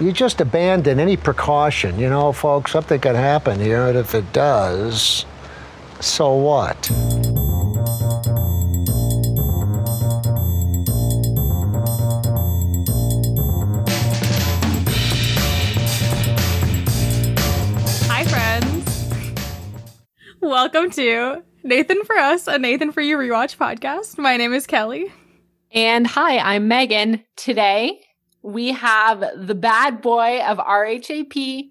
you just abandon any precaution. You know, folks, something could happen here, and if it does, so what? Hi, friends. Welcome to Nathan for Us, a Nathan for You rewatch podcast. My name is Kelly. And hi, I'm Megan. Today we have the bad boy of RHAP,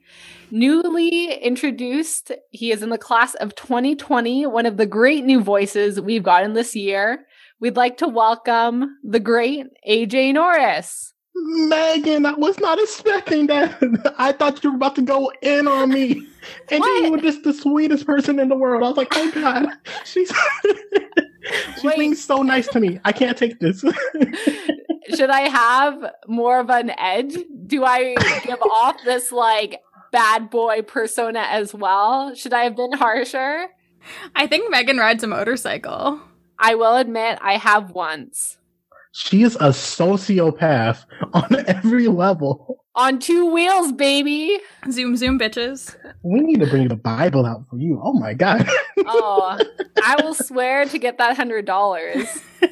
newly introduced. He is in the class of 2020, one of the great new voices we've gotten this year. We'd like to welcome the great AJ Norris. Megan, I was not expecting that. I thought you were about to go in on me. And What? you were just the sweetest person in the world. I was like, oh God, she's she's Wait. being so nice to me. I can't take this. Should I have more of an edge? Do I give off this like bad boy persona as well? Should I have been harsher? I think Megan rides a motorcycle. I will admit I have once. She is a sociopath on every level. On two wheels, baby. Zoom, zoom, bitches. We need to bring the Bible out for you. Oh my God. Oh, I will swear to get that hundred dollars.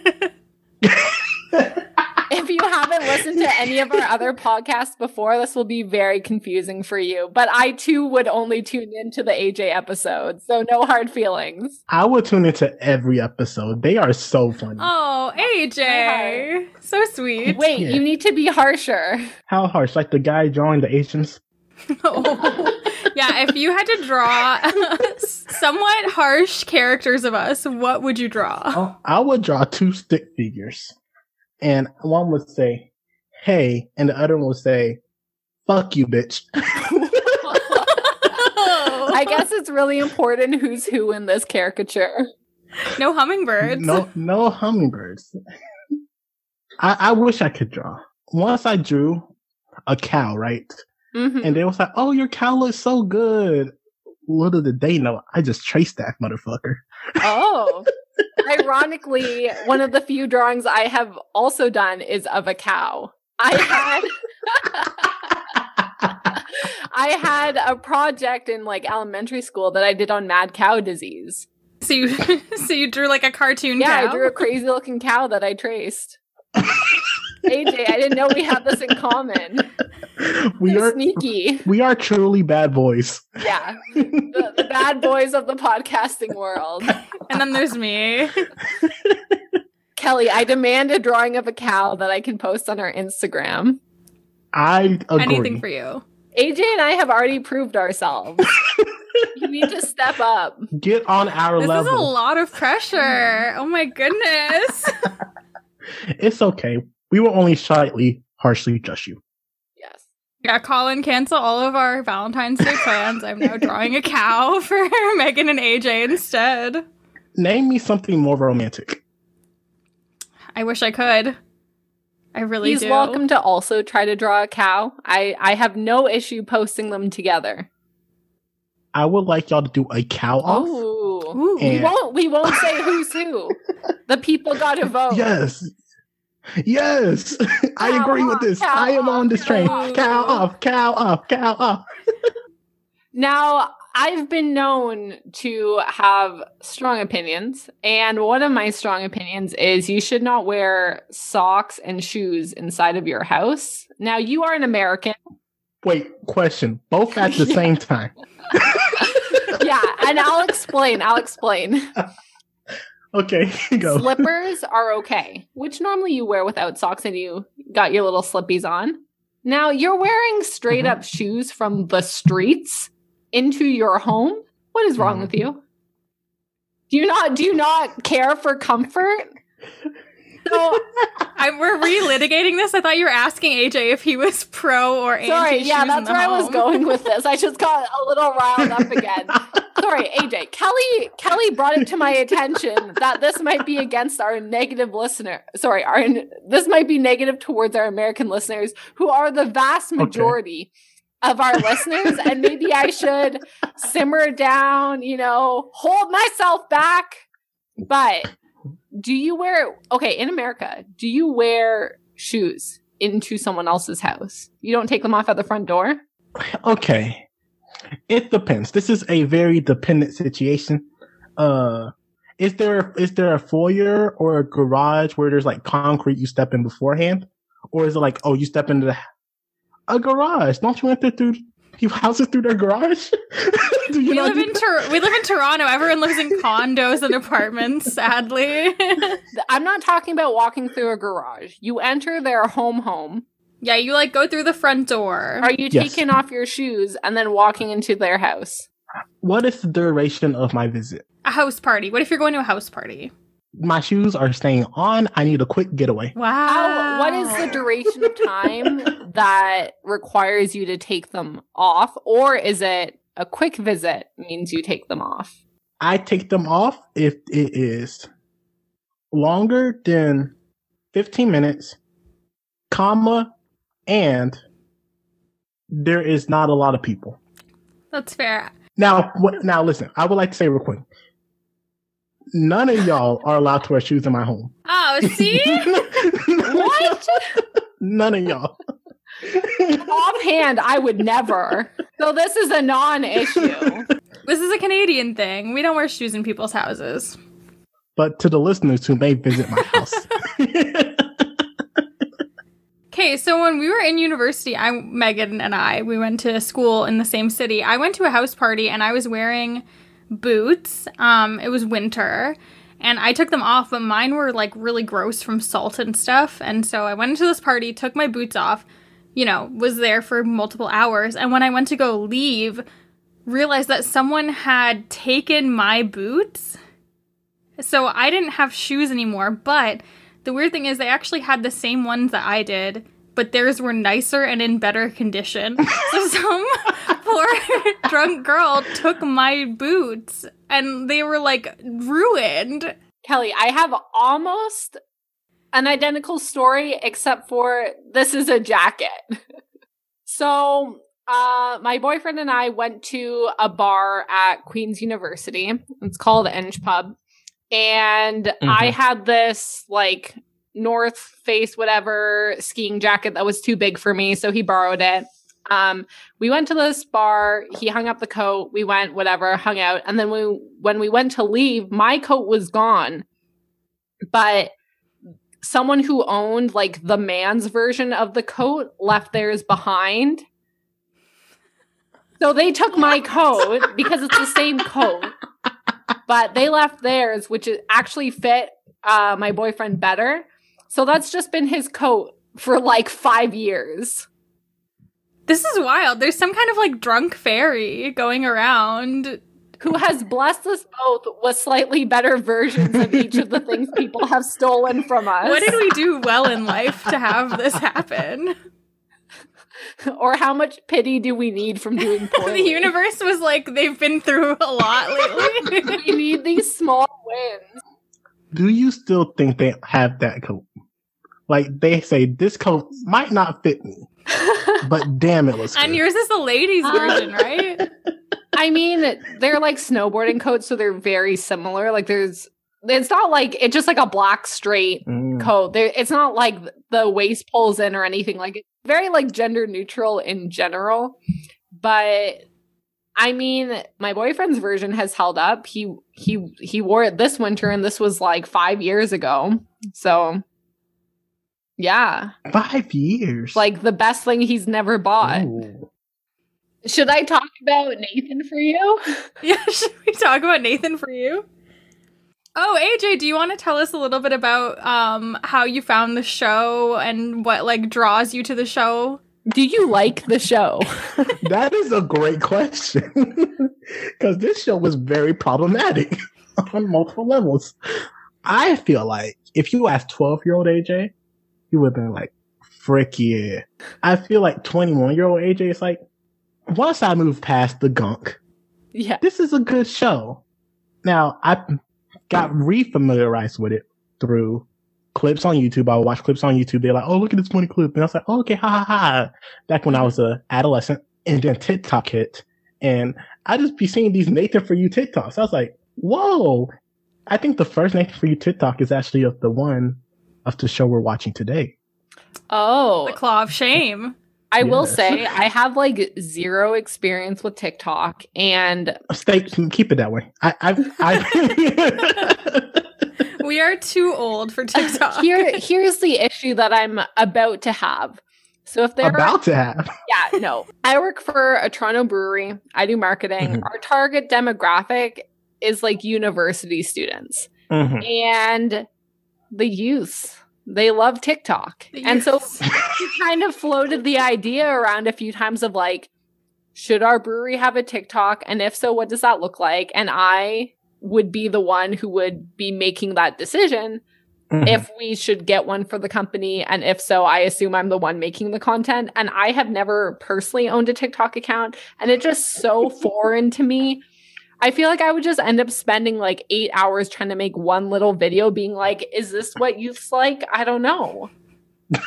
If you haven't listened to any of our other podcasts before, this will be very confusing for you. But I too would only tune into the AJ episode, so no hard feelings. I will tune into every episode. They are so funny. Oh, AJ. So sweet. Wait, Yeah. you need to be harsher. How harsh? Like the guy drawing the Asians? Oh. yeah, if you had to draw somewhat harsh characters of us, what would you draw? Oh, I would draw two stick figures. And one would say, hey, and the other one would say, fuck you, bitch. I guess it's really important who's who in this caricature. no hummingbirds. No, no hummingbirds. I, I wish I could draw. Once I drew a cow, right? Mhm. And they was like, oh, your cow looks so good. Little did they know, I just traced that motherfucker. Oh. Ironically, one of the few drawings I have also done is of a cow. I had I had a project in like elementary school that I did on mad cow disease. So you, so you drew like a cartoon Yeah, cow? I drew a crazy looking cow that I traced. AJ, I didn't know we had this in common. we You're are sneaky. we are truly bad boys. Yeah. The, the bad boys of the podcasting world. and then there's me. Kelly, I demand a drawing of a cow that I can post on our Instagram. I agree. Anything for you. AJ and I have already proved ourselves. you need to step up. Get on our This level. is a lot of pressure. Oh my goodness. It's okay. We will only slightly harshly judge you. Yes. Yeah, Colin, cancel all of our Valentine's Day plans. I'm now drawing a cow for Megan and AJ instead. Name me something more romantic. I wish I could. I really He's do. welcome to also try to draw a cow. I, I have no issue posting them together. I would like y'all to do a cow off. Ooh. Ooh. We won't we won't say who's who. The people gotta vote. Yes. Yes. I agree off, with this. I am on this train. cow Cow off. off, cow off, cow off. Now, I've been known to have strong opinions, and one of my strong opinions is you should not wear socks and shoes inside of your house. Now, you are an American. Wait, question. Both at the same time. yeah, and I'll explain. I'll explain. Okay, go. Slippers are okay, which normally you wear without socks and you got your little slippies on. Now, you're wearing straight Mhm. up shoes from the streets into your home. What is wrong Mhm. with you? Do you not do you not care for comfort? So, I, we're relitigating this. I thought you were asking AJ if he was pro or anti. sorry, yeah, that's the where I was going with this. I just got a little riled up again. Sorry, AJ. Kelly Kelly brought it to my attention that this might be against our negative listener. Sorry, our this might be negative towards our American listeners who are the vast majority of our listeners and maybe I should simmer down, you know, hold myself back. But do you wear okay, in America, do you wear shoes into someone else's house? You don't take them off at the front door? Okay. It depends. This is a very dependent situation. Uh, is there is there a foyer or a garage where there's like concrete you step in beforehand, or is it like oh you step into the, a garage? Don't you enter through you houses through their garage? Do you We live do in? Tor- we live in Toronto. Everyone lives in condos and apartments. Sadly, I'm not talking about walking through a garage. You enter their home home. yeah, you like go through the front door. Are you Yes. taking off your shoes and then walking into their house? What is the duration of my visit? A house party. What if you're going to a house party? My shoes are staying on. I need a quick getaway. Wow. How, what is the duration of time that requires you to take them off? Or is it a quick visit means you take them off? I take them off if it is longer than 15 minutes, comma, and there is not a lot of people. That's fair. Now, what, now listen, I would like to say real quick. None of y'all are allowed to wear shoes in my home. Oh, see? What? None of y'all. Offhand, I would never. So this is a non-issue. this is a Canadian thing. We don't wear shoes in people's houses. But to the listeners who may visit my house, Okay, so when we were in university, I Megan and I we went to school in the same city. I went to a house party and I was wearing boots. Um, it was winter, and I took them off, but mine were like really gross from salt and stuff. And so I went into this party, took my boots off, you know, was there for multiple hours, and when I went to go leave, realized that someone had taken my boots. So I didn't have shoes anymore, but the weird thing is they actually had the same ones that I did, but theirs were nicer and in better condition. so some poor drunk girl took my boots and they were like ruined. Kelly, I have almost an identical story, except for this is a jacket. so, uh, my boyfriend and I went to a bar at Queen's University. It's called Enge Pub. And I Mhm. had this like North Face, whatever skiing jacket that was too big for me. So he borrowed it. Um, we went to this bar. He hung up the coat. We went, whatever, hung out. And then we, when we went to leave, my coat was gone. But someone who owned like the man's version of the coat left theirs behind. So they took my coat because it's the same coat, but they left theirs, which actually fit uh, my boyfriend better. So that's just been his coat for like five years. This is wild. There's some kind of like drunk fairy going around. who has blessed us both with slightly better versions of each of the things people have stolen from us. What did we do well in life to have this happen? or how much pity do we need from doing poorly? the universe was like, they've been through a lot lately. we need these small wins. do you still think they have that coat? Like they say, this coat might not fit me, but damn, it looks good. and yours is the ladies' version, right? I mean, they're like snowboarding coats, so they're very similar. Like there's, it's not like it's just like a black straight Mm. coat. There, it's not like the waist pulls in or anything. Like it's very like gender neutral in general. But I mean, my boyfriend's version has held up. He he he wore it this winter, and this was like five years ago. So yeah, Five years. like the best thing he's never bought. Ooh. Should I talk about Nathan for you? Yeah, should we talk about Nathan for you? Oh, AJ, do you want to tell us a little bit about um how you found the show and what like draws you to the show? Do you like the show? that is a great question because this show was very problematic on multiple levels. I feel like if you asked 12 year old AJ, he would have been like, frick yeah. I feel like 21 year old AJ is like, once I move past the gunk, yeah. this is a good show. Now, I got refamiliarized with it through clips on YouTube. I would watch clips on YouTube. They're like, oh, look at this funny clip. And I was like, oh, okay, ha ha ha. Back when I was a adolescent and then TikTok hit. And I just be seeing these Nathan for You TikToks. I was like, whoa. I think the first Nathan for You TikTok is actually of the one of the show we're watching today. Oh, The claw of shame. I will say I have like zero experience with TikTok, and Stay, keep it that way. I, I've, I've We are too old for TikTok. here here's the issue that I'm about to have. So if there about to have. yeah, no. I work for a Toronto brewery. I do marketing. Mhm. Our target demographic is like university students Mhm. and the youth. They love TikTok. The and so we kind of floated the idea around a few times of like, should our brewery have a TikTok? And if so, what does that look like? And I would be the one who would be making that decision Mhm. if we should get one for the company. And if so, I assume I'm the one making the content. And I have never personally owned a TikTok account. And it's just so foreign to me. I feel like I would just end up spending like eight hours trying to make one little video being like, is this what youth's like? I don't know.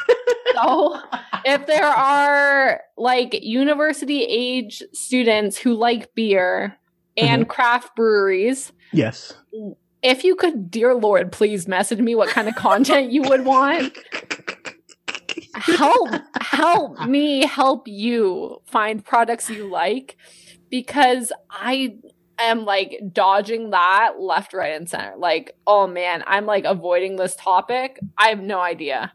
so if there are like university age students who like beer and mm-hmm. craft breweries, yes. if you could, dear Lord, please message me what kind of content you would want. Help, help me help you find products you like because I am like dodging that left, right, and center. Like, oh man, I'm like avoiding this topic. I have no idea.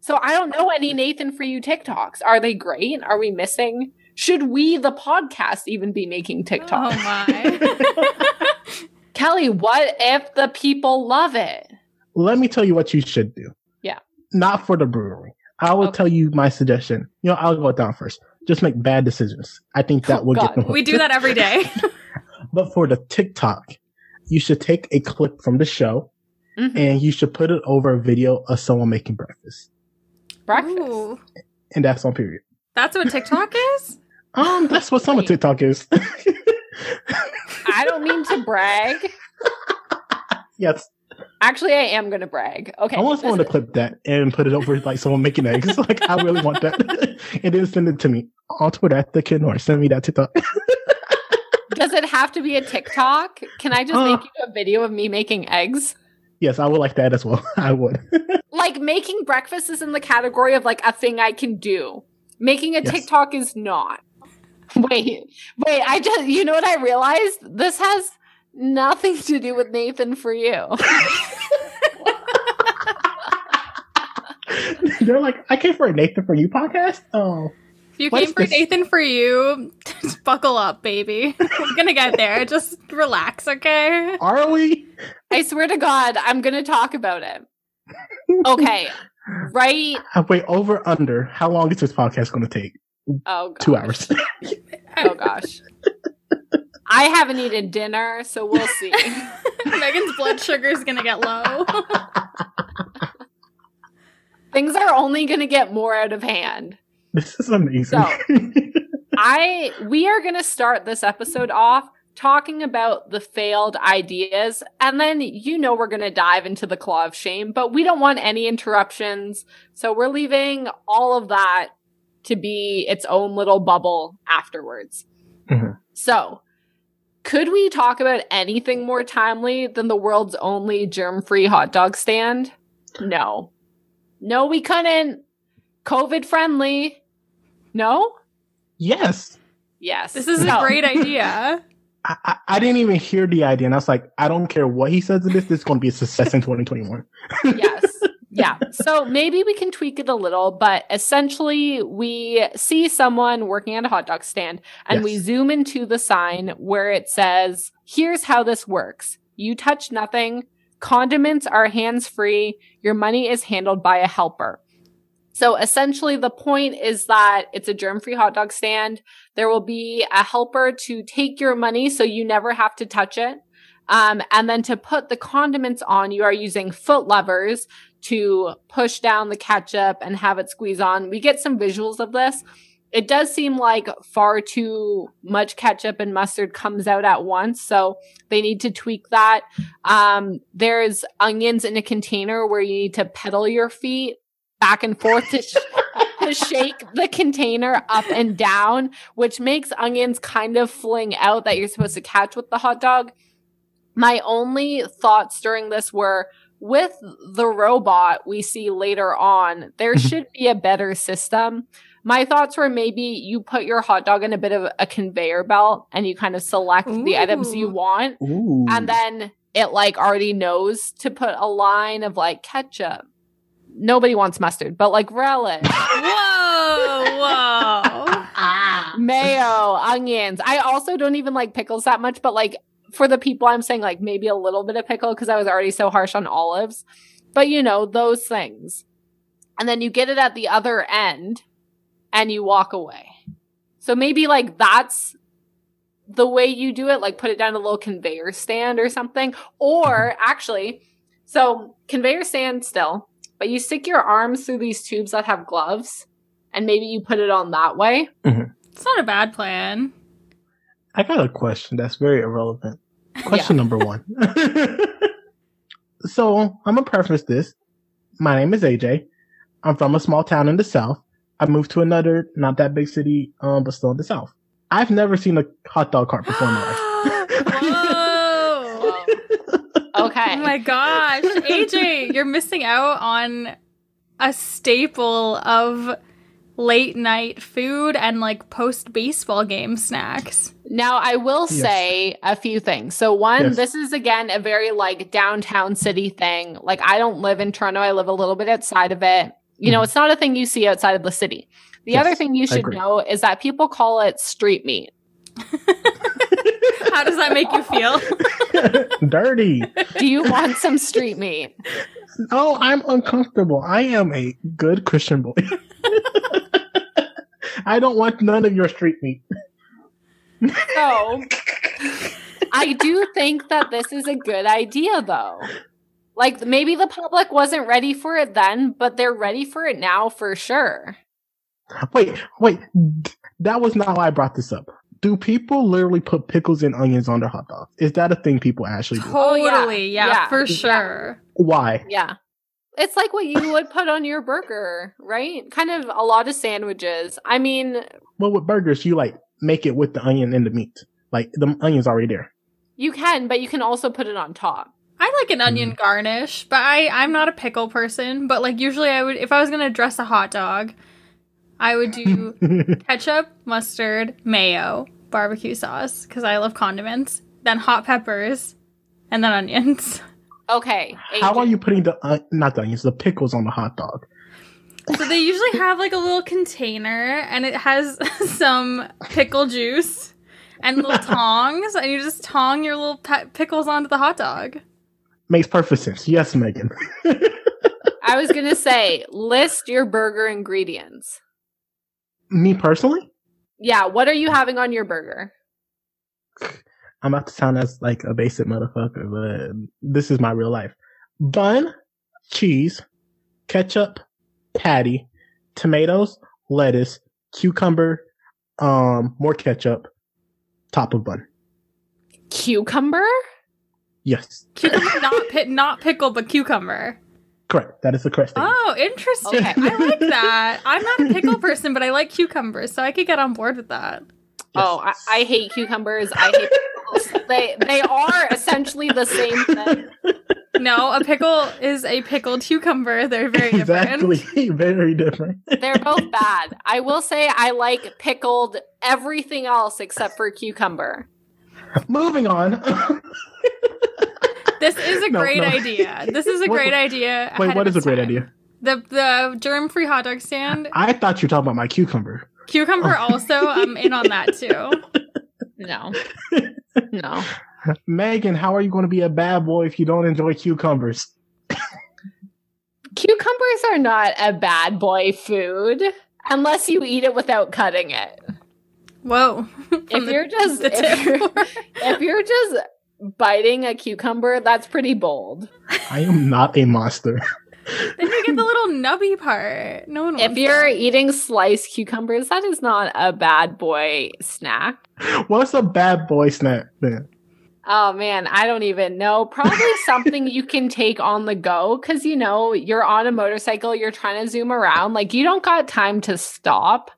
So I don't know any Nathan for you TikToks. Are they great? Are we missing? Should we, the podcast, even be making oh, TikToks? Oh my. Kelly, what if the people love it? Let me tell you what you should do. Yeah. Not for the brewery. I will Okay. tell you my suggestion. You know, I'll go down first. Just make bad decisions. I think that Oh, will God. get them hooked. we do that every day. But for the TikTok, you should take a clip from the show Mhm. and you should put it over a video of someone making breakfast. Breakfast. Ooh, And that's on period. that's what TikTok is? Um, that's what some of TikTok is. I don't mean to brag. yes. Actually, I am going to brag. Okay. I want someone to clip that and put it over like someone making eggs. like I really want that. and then send it to me on Twitter at the kid or send me that TikTok. Does it have to be a TikTok? Can I just Uh. make you a video of me making eggs? yes, I would like that as well. I would. Like making breakfast is in the category of like a thing I can do. Making a Yes. TikTok is not. Wait, wait, I just, you know what I realized? This has nothing to do with Nathan for you. They're like, I came for a Nathan for You podcast. Oh, you What came for this? Nathan for you, just buckle up, baby. We're gonna get there. Just relax, okay? are we? I swear to God, I'm going to talk about it. Okay. Right. Wait, over under. How long is this podcast going to take? Oh, God. Two hours. Oh, gosh. I haven't eaten dinner, so we'll see. Megan's blood sugar is gonna get low. Things are only going to get more out of hand. this is amazing. So- I we are going to start this episode off talking about the failed ideas and then you know we're going to dive into the claw of shame, but we don't want any interruptions. So we're leaving all of that to be its own little bubble afterwards. Mhm. So, could we talk about anything more timely than the world's only germ-free hot dog stand? No. No, we couldn't. COVID friendly. No? yes. Yes. This is No. a great idea. I, I, I didn't even hear the idea, and I was like, I don't care what he says to this. This is going to be a success in 2021. yes. Yeah. So maybe we can tweak it a little, but essentially we see someone working at a hot dog stand and we zoom into the sign where it says, here's how this works. You touch nothing. Condiments are hands free. Your money is handled by a helper. So essentially the point is that it's a germ free hot dog stand. There will be a helper to take your money so you never have to touch it. Um, and then to put the condiments on, you are using foot levers to push down the ketchup and have it squeeze on. We get some visuals of this. It does seem like far too much ketchup and mustard comes out at once. So they need to tweak that. Um, there's onions in a container where you need to pedal your feet back and forth to, sh- to shake the container up and down, which makes onions kind of fling out that you're supposed to catch with the hot dog. My only thoughts during this were with the robot we see later on, there Mhm. should be a better system. My thoughts were maybe you put your hot dog in a bit of a conveyor belt and you kind of select the items you want Ooh. and then it like already knows to put a line of like ketchup. Nobody wants mustard, but like relish, Whoa, whoa. Ah. mayo, onions. I also don't even like pickles that much, but like for the people I'm saying like maybe a little bit of pickle because I was already so harsh on olives. But you know, those things. And then you get it at the other end and you walk away. So maybe like that's the way you do it, like put it down a little conveyor stand or something. Or actually, so conveyor stand still, but you stick your arms through these tubes that have gloves and maybe you put it on that way. It's not a bad plan. I got a question that's very irrelevant. Question number one. so I'm gonna preface this. My name is AJ. I'm from a small town in the south. I moved to another not that big city, um, but still in the south. I've never seen a hot dog cart before in my life. Whoa. Okay. Oh my gosh. AJ, you're missing out on a staple of late night food and like post baseball game snacks. Now, I will Yes. say a few things. So, one, Yes. this is again a very like downtown city thing. Like, I don't live in Toronto, I live a little bit outside of it. You know, Mhm. it's not a thing you see outside of the city. The Yes, other thing you should know is that people call it street meat. How does that make you feel? Dirty. Do you want some street meat? No, I'm uncomfortable. I am a good Christian boy. I don't want none of your street meat. So, I do think that this is a good idea, though. Like, maybe the public wasn't ready for it then, but they're ready for it now for sure. Wait, wait. That was not why I brought this up. Do people literally put pickles and onions on their hot dogs? Is that a thing people actually do? Oh, yeah. totally. Yeah, Yeah. for Yeah. sure. Why? Yeah. It's like what you would put on your burger, right? Kind of a lot of sandwiches. I mean, Well, with burgers, you like make it with the onion and the meat. Like the onion's already there. you can, but you can also put it on top. I like an onion mm-hmm. garnish, but I I'm not a pickle person, but like usually I would if I was going to dress a hot dog, I would do ketchup, mustard, mayo, barbecue sauce cuz I love condiments, then hot peppers, and then onions. Okay. How are you putting the uh, not the onions, the pickles on the hot dog? So they usually have like a little container and it has some pickle juice and little tongs and you just tong your little pe- pickles onto the hot dog. Makes perfect sense. Yes, Megan. I was going to say, list your burger ingredients. Me personally, Yeah, what are you having on your burger? I'm about to sound as like a basic motherfucker, but this is my real life. Bun, cheese, ketchup, patty, tomatoes, lettuce, cucumber, um, more ketchup, top of bun. Cucumber? Yes, Cucumber, not pi- not pickle, but cucumber. Correct. That is the correct statement. Oh, interesting. Okay. I like that. I'm not a pickle person, but I like cucumbers, so I could get on board with that. Oh, I, I hate cucumbers. I hate pickles. they they are essentially the same thing. No, a pickle is a pickled cucumber. They're very different. exactly. Very different. They're both bad. I will say I like pickled everything else except for cucumber. Moving on. This is a No, great no. idea. This is a What- great idea. Wait, ahead what of is a great time. idea? The the germ free hot dog stand. I thought you were talking about my cucumber. Cucumber oh. also. I'm in on that too. No. No. Megan, how are you going to be a bad boy if you don't enjoy cucumbers? Cucumbers are not a bad boy food unless you eat it without cutting it. Whoa. If you're just if you're, if you're just biting a cucumber, that's pretty bold. I am not a monster. then you get the little nubby part. No one. If wants you're that. eating sliced cucumbers, that is not a bad boy snack. What's a bad boy snack then? Oh man, I don't even know. Probably something you can take on the go because you know you're on a motorcycle, you're trying to zoom around. Like you don't got time to stop.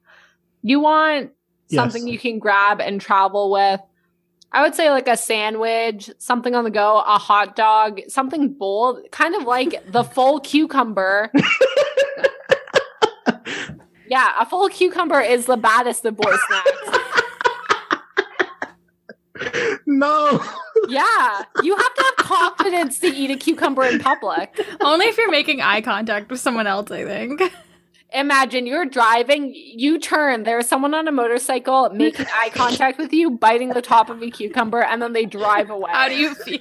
You want something Yes. you can grab and travel with. I would say like a sandwich, something on the go, a hot dog, something bold, kind of like the full cucumber. yeah, a full cucumber is the baddest of boy snacks. No. Yeah, you have to have confidence to eat a cucumber in public. Only if you're making eye contact with someone else, I think. Imagine you're driving, you turn, there's someone on a motorcycle making eye contact with you, biting the top of a cucumber, and then they drive away. How do you feel?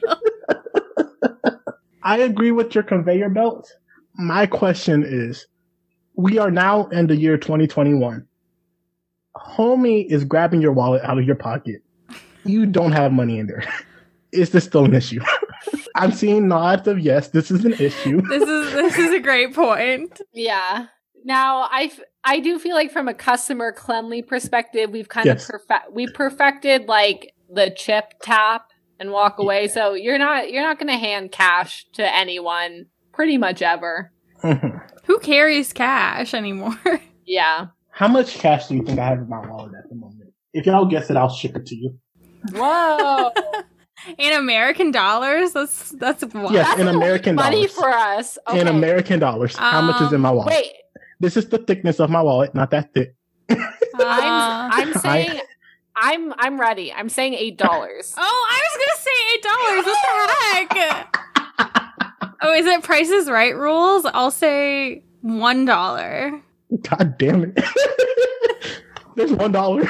I agree with your conveyor belt. My question is we are now in the year 2021. Homie is grabbing your wallet out of your pocket. You don't have money in there. Is this still an issue? I'm seeing nods of yes, this is an issue. This is this is a great point. Yeah. Now, I I do feel like from a customer cleanly perspective, we've kind Yes. of perfect we perfected like the chip tap and walk away. So you're not you're not going to hand cash to anyone pretty much ever. Who carries cash anymore? Yeah. How much cash do you think I have in my wallet at the moment? If y'all guess it, I'll ship it to you. Whoa. In American dollars? That's that's wild. Yes, That's in a lot of American money dollars. for us. Okay. In American dollars. How much is in my um, wallet? Wait, This is the thickness of my wallet, not that thick. Uh, I'm I'm saying I'm I'm ready. I'm saying eight dollars. Oh, I was gonna say eight dollars. What the heck? oh, is it Price Is Right rules? I'll say one dollar. God damn it. There's one dollar.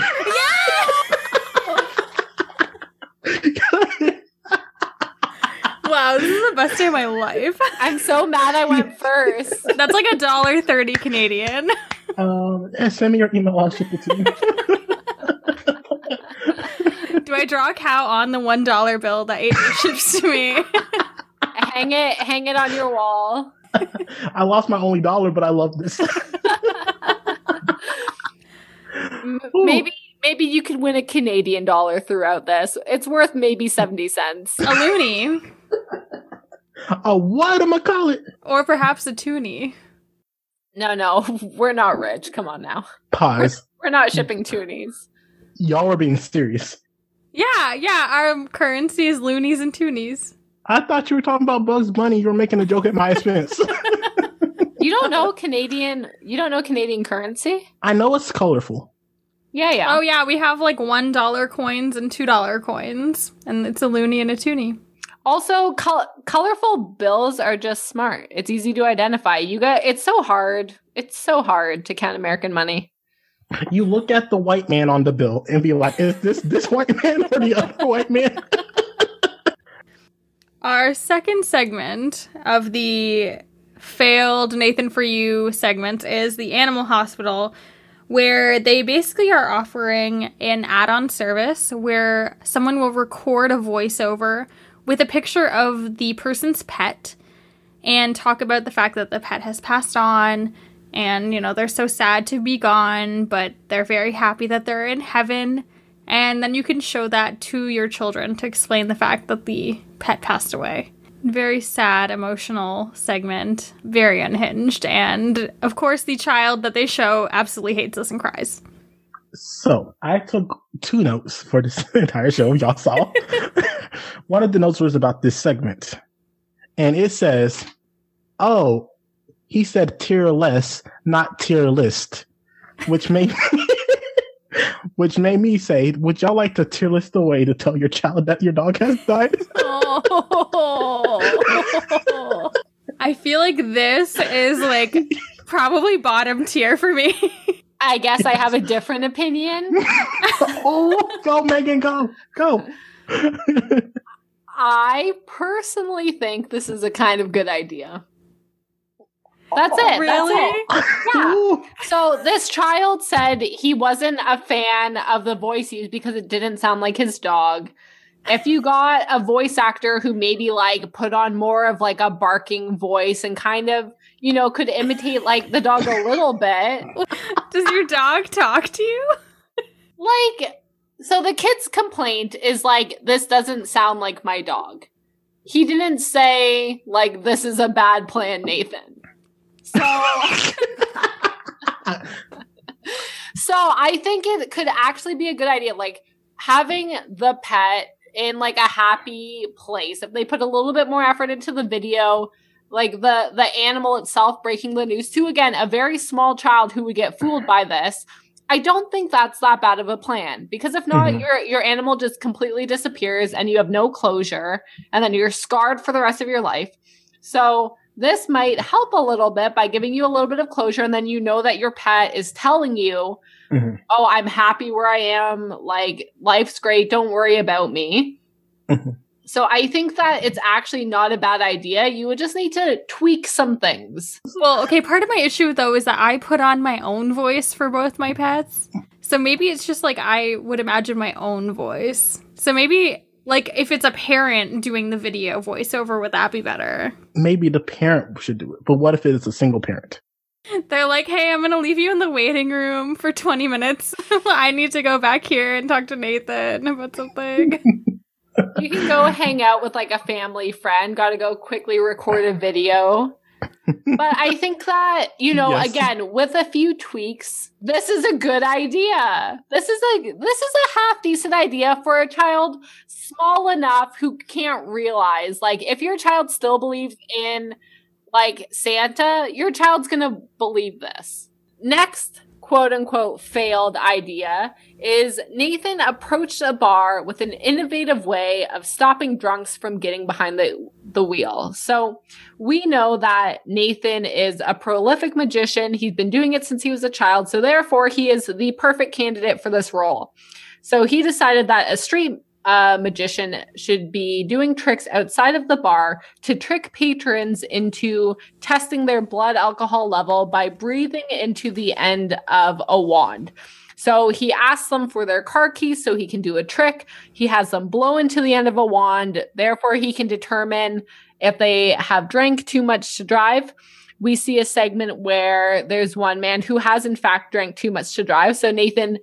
Wow, this is the best day of my life. I'm so mad I went first. That's like a dollar thirty Canadian. um, eh, send me your email. I'll ship it to you. Do I draw a cow on the one dollar bill that AJ ships to me? hang it hang it on your wall. I lost my only dollar, but I love this. Maybe maybe you could win a Canadian dollar throughout this. It's worth maybe 70 cents. a loonie, A what am I call it? or perhaps a toonie. No, no, we're not rich. Come on now. Pause. We're not shipping toonies. Y'all are being serious. Yeah, yeah. Our currency is loonies and toonies. I thought you were talking about Bugs Bunny. You were making a joke at my expense. You don't know Canadian you don't know Canadian currency? I know it's colorful. Yeah, yeah. Oh yeah, we have like one dollar coins and two dollar coins, and it's a loonie and a toonie. Also, col- colorful bills are just smart. It's easy to identify. You got it's so hard. It's so hard to count American money. You look at the white man on the bill and be like, is this this white man or the other white man? Our second segment of the failed Nathan for You segment is the Animal Hospital, where they basically are offering an add on service where someone will record a voiceover with a picture of the person's pet and talk about the fact that the pet has passed on and, you know, they're so sad to be gone, but they're very happy that they're in heaven. And then you can show that to your children to explain the fact that the pet passed away. Very sad, emotional segment, very unhinged. And of course, the child that they show absolutely hates this and cries. So I took two notes for this entire show. Y'all saw. One of the notes was about this segment, and it says, "Oh, he said tier less, not tier list," which made which made me say, "Would y'all like to tier list a way to tell your child that your dog has died?" Oh. I feel like this is like probably bottom tier for me. I guess I have a different opinion. oh, go Megan, go, go. I personally think this is a kind of good idea. Oh, that's it. really? That's it. Yeah. So this child said he wasn't a fan of the voice used because it didn't sound like his dog. If you got a voice actor who maybe like put on more of like a barking voice and kind of, you know, could imitate like the dog a little bit, Does your dog talk to you? like so the kid's complaint is like this doesn't sound like my dog. He didn't say like this is a bad plan, Nathan. So So I think it could actually be a good idea. Like having the pet in like a happy place, if they put a little bit more effort into the video, like the the animal itself breaking the news to again a very small child who would get fooled by this I don't think that's that bad of a plan because if not, Mhm. your your animal just completely disappears and you have no closure, and then you're scarred for the rest of your life. So this might help a little bit by giving you a little bit of closure, and then you know that your pet is telling you, Mhm. "Oh, I'm happy where I am. Like life's great. Don't worry about me." Mhm. So I think that it's actually not a bad idea. You would just need to tweak some things. Well, okay, part of my issue though is that I put on my own voice for both my pets. So maybe it's just like I would imagine my own voice. So maybe like if it's a parent doing the video voiceover, would that be better? Maybe the parent should do it. But what if it's a single parent? They're like, hey, I'm gonna leave you in the waiting room for 20 minutes. I need to go back here and talk to Nathan about something. You can go hang out with like a family friend, got to go quickly record a video. But I think that, you know, Yes. again, with a few tweaks, this is a good idea. This is a this is a half decent idea for a child small enough who can't realize like if your child still believes in like Santa, your child's going to believe this. Next quote unquote failed idea is Nathan approached a bar with an innovative way of stopping drunks from getting behind the, the wheel. So we know that Nathan is a prolific magician. He's been doing it since he was a child. So therefore he is the perfect candidate for this role. So he decided that a street uh, magician should be doing tricks outside of the bar to trick patrons into testing their blood alcohol level by breathing into the end of a wand. So he asks them for their car keys so he can do a trick. He has them blow into the end of a wand. Therefore, he can determine if they have drank too much to drive. We see a segment where there's one man who has, in fact, drank too much to drive. So Nathan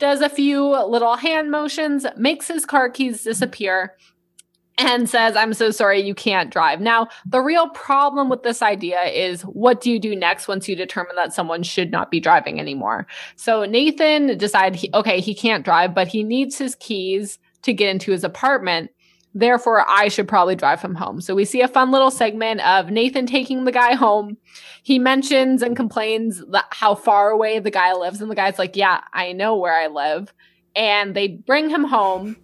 does a few little hand motions, makes his car keys disappear, and says, I'm so sorry, you can't drive. Now, the real problem with this idea is what do you do next once you determine that someone should not be driving anymore? So Nathan decided, he, okay, he can't drive, but he needs his keys to get into his apartment. Therefore, I should probably drive him home. So we see a fun little segment of Nathan taking the guy home. He mentions and complains how far away the guy lives. And the guy's like, Yeah, I know where I live. And they bring him home.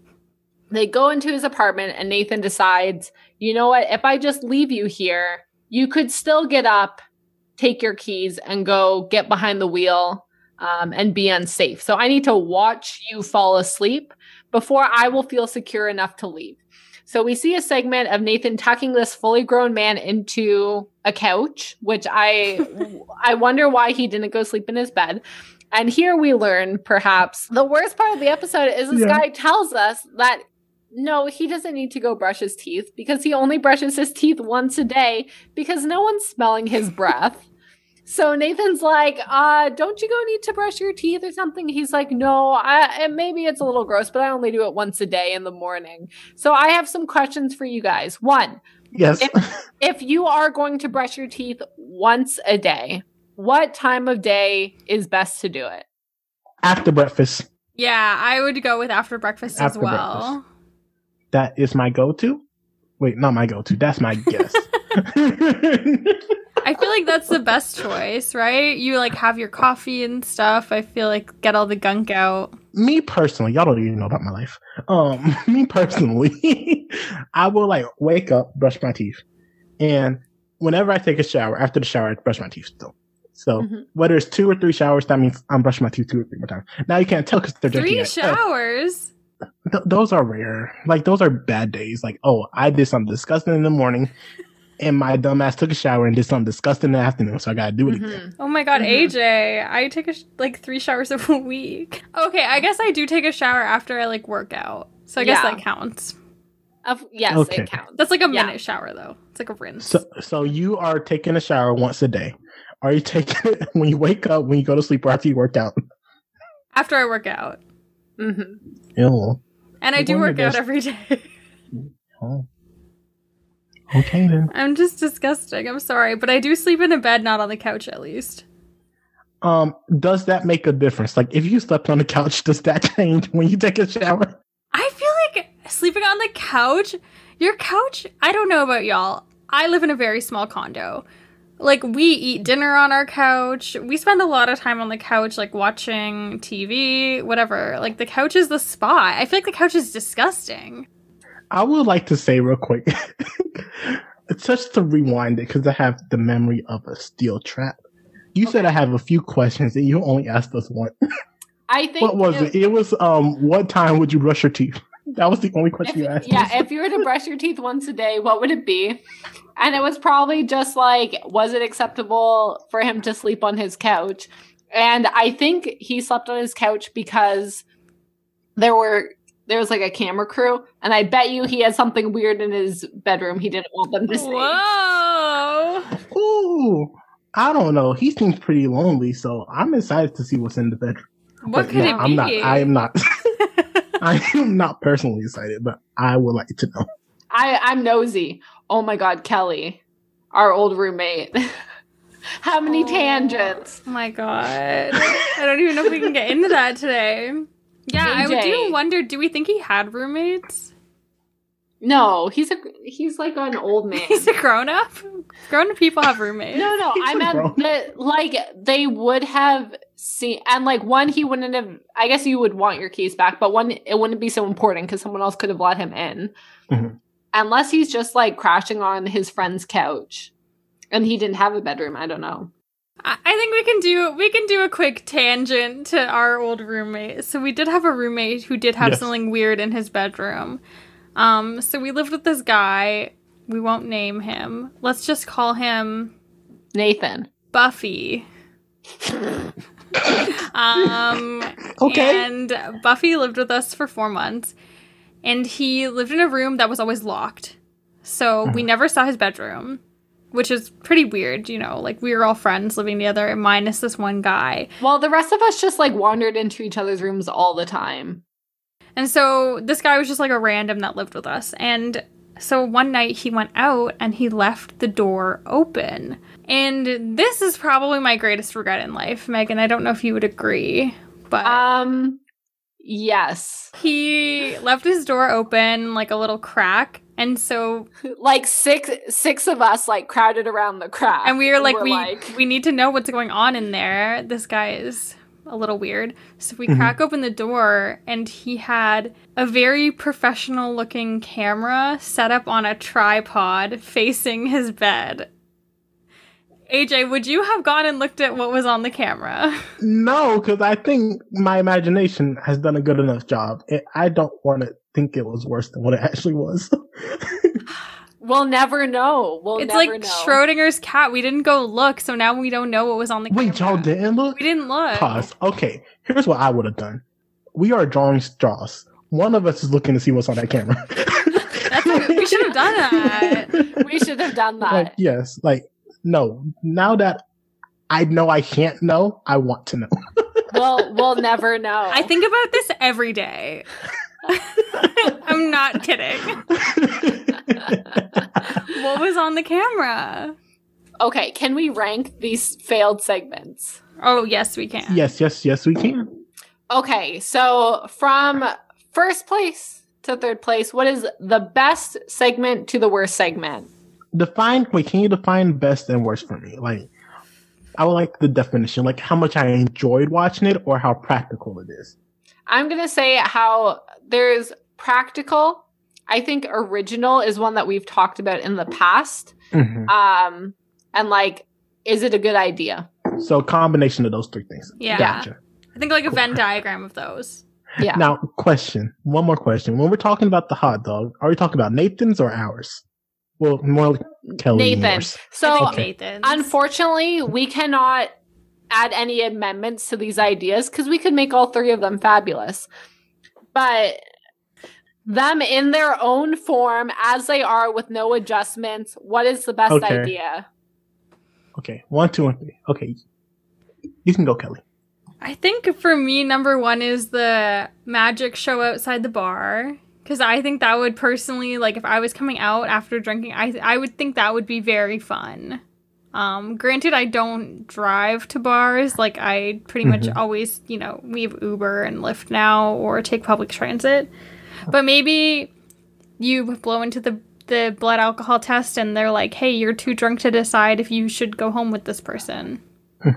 They go into his apartment, and Nathan decides, You know what? If I just leave you here, you could still get up, take your keys, and go get behind the wheel um, and be unsafe. So I need to watch you fall asleep before I will feel secure enough to leave. So we see a segment of Nathan tucking this fully grown man into a couch, which I I wonder why he didn't go sleep in his bed. And here we learn perhaps the worst part of the episode is this Yeah. guy tells us that no, he doesn't need to go brush his teeth because he only brushes his teeth once a day because no one's smelling his breath. So Nathan's like, uh, don't you go need to brush your teeth or something? He's like, no, I, and maybe it's a little gross, but I only do it once a day in the morning. So I have some questions for you guys. One, Yes. if you are going to brush your teeth once a day, what time of day is best to do it? After breakfast. yeah, I would go with after breakfast After as well. That is my go to. Wait, not my go to. That's my guess. I feel like that's the best choice, right? You like have your coffee and stuff. I feel like get all the gunk out. me personally, y'all don't even know about my life. Um, me personally, I will like wake up, brush my teeth, and whenever I take a shower, after the shower, I brush my teeth still. So Mhm. whether it's two or three showers, that means I'm brushing my teeth two or three more times. Now you can't tell because they're drinking. Three. Uh, showers. th- those are rare. Like those are bad days. Like oh, I did something disgusting in the morning, and my dumbass took a shower and did something disgusting in the afternoon, so I gotta do it again. Mhm. Oh my god, Mhm. AJ, I take a sh- like three showers a week. Okay, I guess I do take a shower after I like work out. So I guess that counts. Of, yes, Okay. it counts. That's like a Yeah. minute shower though. It's like a rinse. So so you are taking a shower once a day. Are you taking it when you wake up, when you go to sleep, or after you work out? after I work out. hmm Ew. And I I do work out every day. Oh. Okay then. I'm just disgusting. I'm sorry, but I do sleep in a bed, not on the couch at least. Um, does that make a difference? Like, if you slept on the couch, does that change when you take a shower? I feel like sleeping on the couch, your couch, I don't know about y'all. I live in a very small condo. Like, we eat dinner on our couch. We spend a lot of time on the couch, like watching TV, whatever. Like, the couch is the spot. I feel like the couch is disgusting. I would like to say real quick, just to rewind it, because I have the memory of a steel trap. You said I have a few questions, and you only asked us one. I think What was it? It was um, what time would you brush your teeth? That was the only question If, you asked. yeah, us. if you were to brush your teeth once a day, what would it be? And it was probably just like, was it acceptable for him to sleep on his couch? And I think he slept on his couch because there were there was like a camera crew, and I bet you he had something weird in his bedroom he didn't want them to see. Whoa! Ooh, I don't know. He seems pretty lonely, so I'm excited to see what's in the bedroom. What But could no, it be? I'm not. I am not. I am not personally excited, but I would like to know. I I'm nosy. Oh my god, Kelly, our old roommate. How many Oh. tangents? Oh my god. I don't even know if we can get into that today. Yeah, I do wonder do we think he had roommates? No, he's a he's like an old man. He's a grown up? Grown up people have roommates. No, no, He's I a meant that like they would have seen, and like one, he wouldn't have. I guess you would want your keys back, but one, it wouldn't be so important because someone else could have let him in, Mhm. unless he's just like crashing on his friend's couch, and he didn't have a bedroom. I don't know. I I think we can do we can do a quick tangent to our old roommate. So we did have a roommate who did have Yes. something weird in his bedroom. Um, so we lived with this guy. We won't name him. Let's just call him Nathan. Buffy. um, Okay. And Buffy lived with us for four months, and he lived in a room that was always locked. So we never saw his bedroom, which is pretty weird, you know. Like we were all friends living together, minus this one guy. Well, the rest of us just like wandered into each other's rooms all the time. And so this guy was just like a random that lived with us. And so one night he went out and he left the door open. And this is probably my greatest regret in life, Megan. I don't know if you would agree, but Um, yes, he left his door open like a little crack. And so like six six of us like crowded around the crack, and we were like we like, we need to know what's going on in there. This guy is a little weird. So we Mhm. crack open the door and he had a very professional looking camera set up on a tripod facing his bed. AJ, would you have gone and looked at what was on the camera? No, because I think my imagination has done a good enough job. It, I don't want to think it was worse than what it actually was. we'll never know. We'll it's never like know. Schrodinger's cat. We didn't go look, so now we don't know what was on the camera. Wait, y'all didn't look? We didn't look. Pause. Okay, here's what I would have done. We are drawing straws. One of us is looking to see what's on that camera. That's what- we should have done that. we should have done that. like, yes, like, no. Now that I know I can't know, I want to know. we'll we'll never know. I think about this every day. I'm not kidding. What was on the camera? Okay, can we rank these failed segments? Oh, yes, we can. yes, yes, yes, we can. Okay, so from first place to third place, what is the best segment to the worst segment? Define, wait, can you define best and worst for me? Like, I would like the definition, like how much I enjoyed watching it or how practical it is. I'm going to say how there's practical. I think original is one that we've talked about in the past. Mhm. Um and like is it a good idea? So, combination of those three things. Yeah. Gotcha. I think like a Venn diagram of those. Yeah. Now, question. One more question. When we're talking about the hot dog, are we talking about Nathan's or ours? Well, more like Kelly. and Nathan. So Okay. Nathan's. Unfortunately, we cannot add any amendments to these ideas because we could make all three of them fabulous. But them in their own form, as they are with no adjustments, what is the best Okay. idea? Okay, one, two, and three. Okay, you can go, Kelly. I think for me, number one is the magic show outside the bar. Because I think that would personally, like, if I was coming out after drinking, I I would think that would be very fun. Um, granted, I don't drive to bars. Like, I pretty much always, you know, we have Uber and Lyft now or take public transit. But maybe you blow into the, the blood alcohol test and they're like, hey, you're too drunk to decide if you should go home with this person.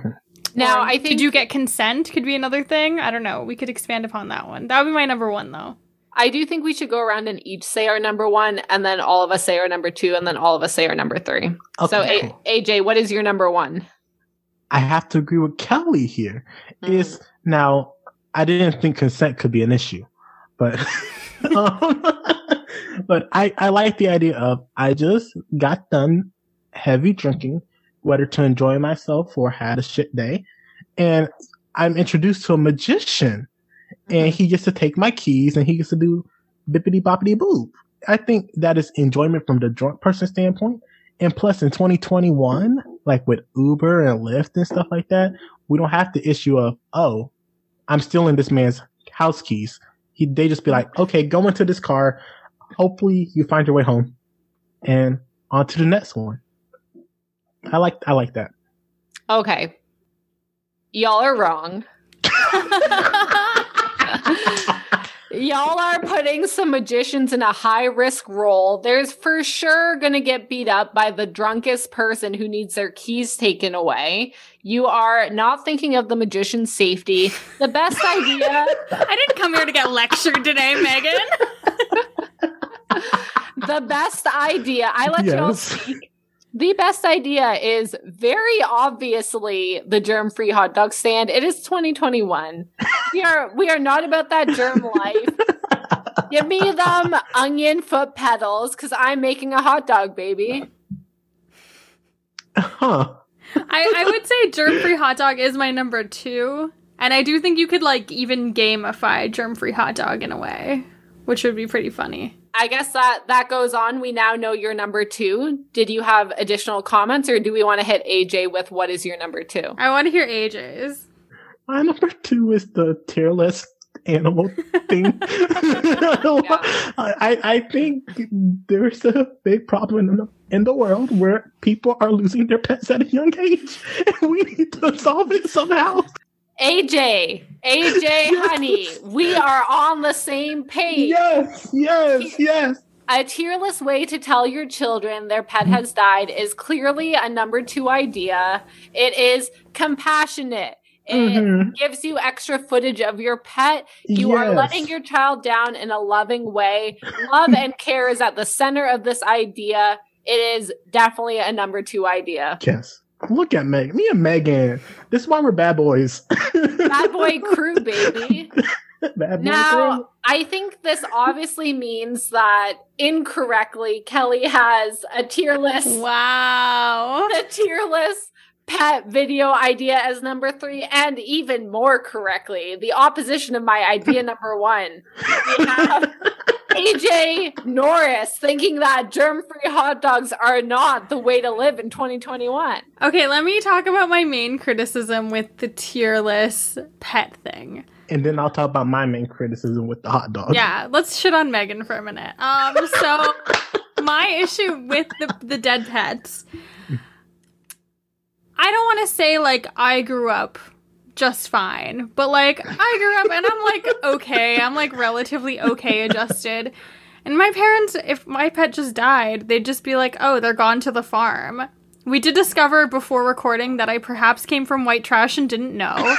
Now, Or I think did you get consent? Could be another thing. I don't know. We could expand upon that one. That would be my number one, though. I do think we should go around and each say our number one, and then all of us say our number two, and then all of us say our number three. So, Okay. A- AJ, what is your number one? I have to agree with Kelly here. Is now I didn't think consent could be an issue, but um, but I I like the idea of I just got done heavy drinking, whether to enjoy myself or had a shit day, and I'm introduced to a magician, and mm-hmm. he gets to take my keys and he gets to do bippity boppity boop. I think that is enjoyment from the drunk person standpoint. And plus in 2021, like with Uber and Lyft and stuff like that, we don't have the issue of, oh, I'm stealing this man's house keys. He, they just be like, mm-hmm. okay, go into this car. Hopefully you find your way home and on to the next one. I like, I like that. Okay. Y'all are wrong. Y'all are putting some magicians in a high risk role. There's for sure going to get beat up by the drunkest person who needs their keys taken away. You are not thinking of the magician's safety. The best idea, I didn't come here to get lectured today, Megan. the best idea, I let y'all speak. The best idea is very obviously the germ free hot dog stand. It is 2021. We are we are not about that germ life. Give me them onion foot pedals because I'm making a hot dog, baby. Huh. I, I would say germ free hot dog is my number two. And I do think you could like even gamify germ free hot dog in a way, which would be pretty funny. I guess that that goes on. We now know your number two. Did you have additional comments, or do we want to hit AJ with what is your number two? I want to hear AJ's. My number two is the tearless animal thing. I, I think there's a big problem in the, in the world where people are losing their pets at a young age, and we need to solve it somehow. AJ, AJ, honey, we are on the same page. Yes, yes, yes. A tearless way to tell your children their pet has died is clearly a number two idea. It is compassionate. It Mhm. gives you extra footage of your pet. You are letting your child down in a loving way. Love and care is at the center of this idea. It is definitely a number two idea. Yes. Look at Meg. Me and Megan. This is why we're bad boys. Bad boy crew, baby. bad boy Now, I think this obviously means that incorrectly, Kelly has a tearless. Wow. the tearless pet video idea as number three, and even more correctly, the opposition of my idea number one. We have AJ Norris thinking that germ free hot dogs are not the way to live in 2021. Okay, let me talk about my main criticism with the tearless pet thing. And then I'll talk about my main criticism with the hot dog. Yeah, let's shit on Megan for a minute. Um, so my issue with the the dead pets, I don't want to say like I grew up just fine, but like I grew up and I'm like okay, I'm like relatively okay adjusted. And my parents, if my pet just died, they'd just be like, oh, they're gone to the farm. We did discover before recording that I perhaps came from white trash and didn't know.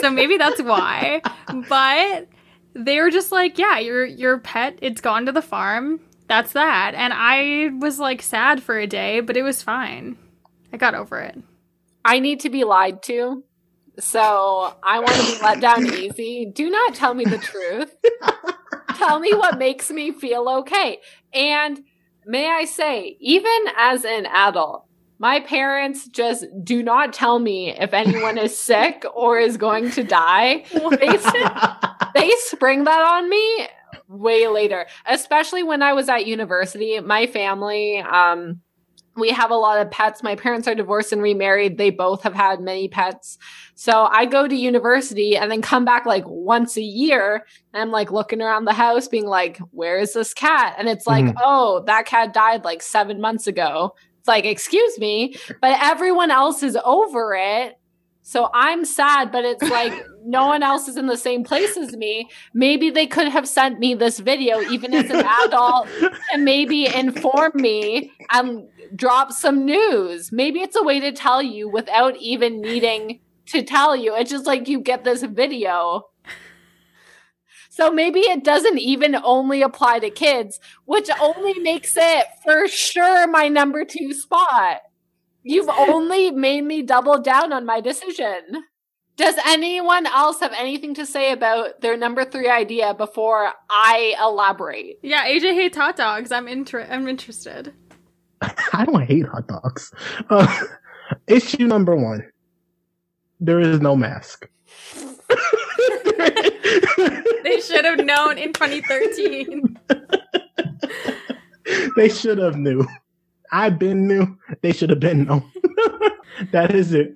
so maybe that's why. But they were just like, yeah, your your pet, it's gone to the farm. That's that. And I was like sad for a day, but it was fine. I got over it. I need to be lied to. So I want to be let down easy. Do not tell me the truth. tell me what makes me feel okay. And may I say, even as an adult, my parents just do not tell me if anyone is sick or is going to die. They, they spring that on me way later, especially when I was at university. My family, um, we have a lot of pets. My parents are divorced and remarried. They both have had many pets. So I go to university and then come back like once a year. And I'm like looking around the house being like, where is this cat? And it's like, Mhm. oh, that cat died like seven months ago. It's like, excuse me, but everyone else is over it. So I'm sad, but it's like no one else is in the same place as me. Maybe they could have sent me this video, even as an adult, and maybe inform me and drop some news. Maybe it's a way to tell you without even needing to tell you. It's just like you get this video. So maybe it doesn't even only apply to kids, which only makes it for sure my number two spot. You've only made me double down on my decision. Does anyone else have anything to say about their number three idea before I elaborate? Yeah, AJ hates hot dogs. I'm inter- I'm interested. I don't hate hot dogs. Uh, issue number one: there is no mask. They should have known in 2013. they should have knew. I've been new. They should have been known. that is it.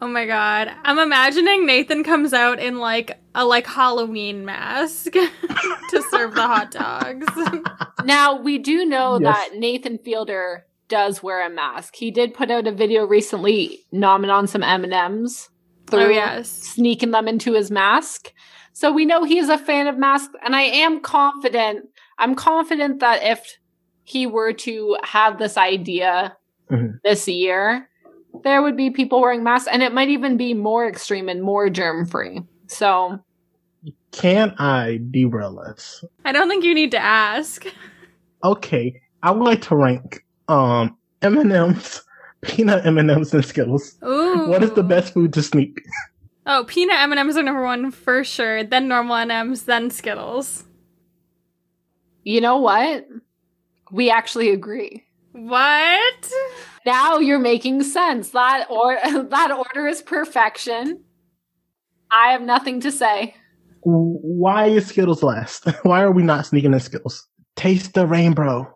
Oh my god. I'm imagining Nathan comes out in like a like Halloween mask to serve the hot dogs. Now, we do know Yes. that Nathan Fielder does wear a mask. He did put out a video recently nomming on some M&Ms oh through yes. sneaking them into his mask. So we know he's a fan of masks and I am confident I'm confident that if he were to have this idea Mhm. this year, there would be people wearing masks and it might even be more extreme and more germ free. So Can I derail us? I don't think you need to ask. Okay, I would like to rank um M and M's, peanut M and M's, and Skittles. Ooh. What is the best food to sneak? Oh, peanut M&Ms are number 1 for sure, then normal M&Ms, then Skittles. you know what? We actually agree. What? Now you're making sense. That or that order is perfection. I have nothing to say. Why is Skittles last? Why are we not sneaking in Skittles? Taste the rainbow.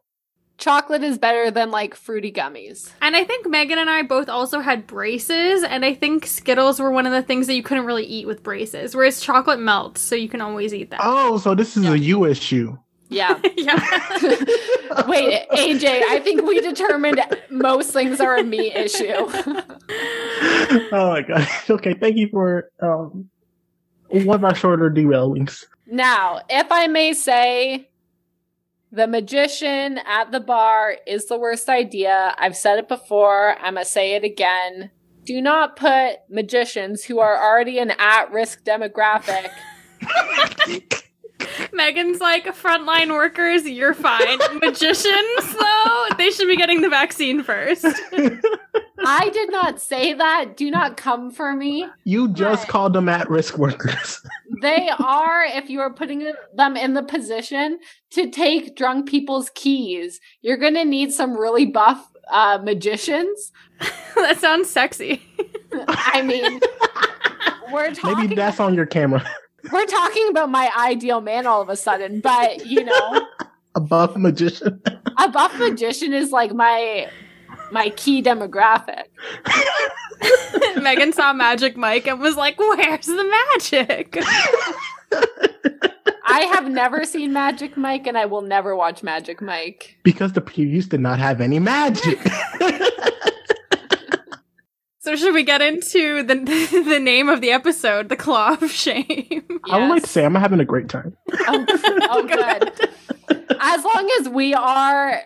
Chocolate is better than like fruity gummies. And I think Megan and I both also had braces, and I think Skittles were one of the things that you couldn't really eat with braces, whereas chocolate melts, so you can always eat that. Oh, so this is a you issue. Yeah. yeah. Wait, AJ, I think we determined most things are a me issue. oh my god. Okay, thank you for um one of our shorter derailings. now, if I may say, the magician at the bar is the worst idea. I've said it before. I'm going to say it again. Do not put magicians who are already an at risk demographic Megan's like frontline workers, you're fine. Magicians, though, they should be getting the vaccine first. I did not say that. Do not come for me. You just Right. called them at risk workers. They are, if you are putting them in the position to take drunk people's keys, you're going to need some really buff uh, magicians. that sounds sexy. I mean, we're talking. Maybe that's on your camera. We're talking about my ideal man all of a sudden, but you know, A buff magician. a buff magician is like my my key demographic. Megan saw Magic Mike and was like, Where's the magic? I have never seen Magic Mike, and I will never watch Magic Mike. because the previews did not have any magic. So, should we get into the, the name of the episode, The Claw of Shame? I would like to say I'm having a great time. Oh, oh, good. As long as we are,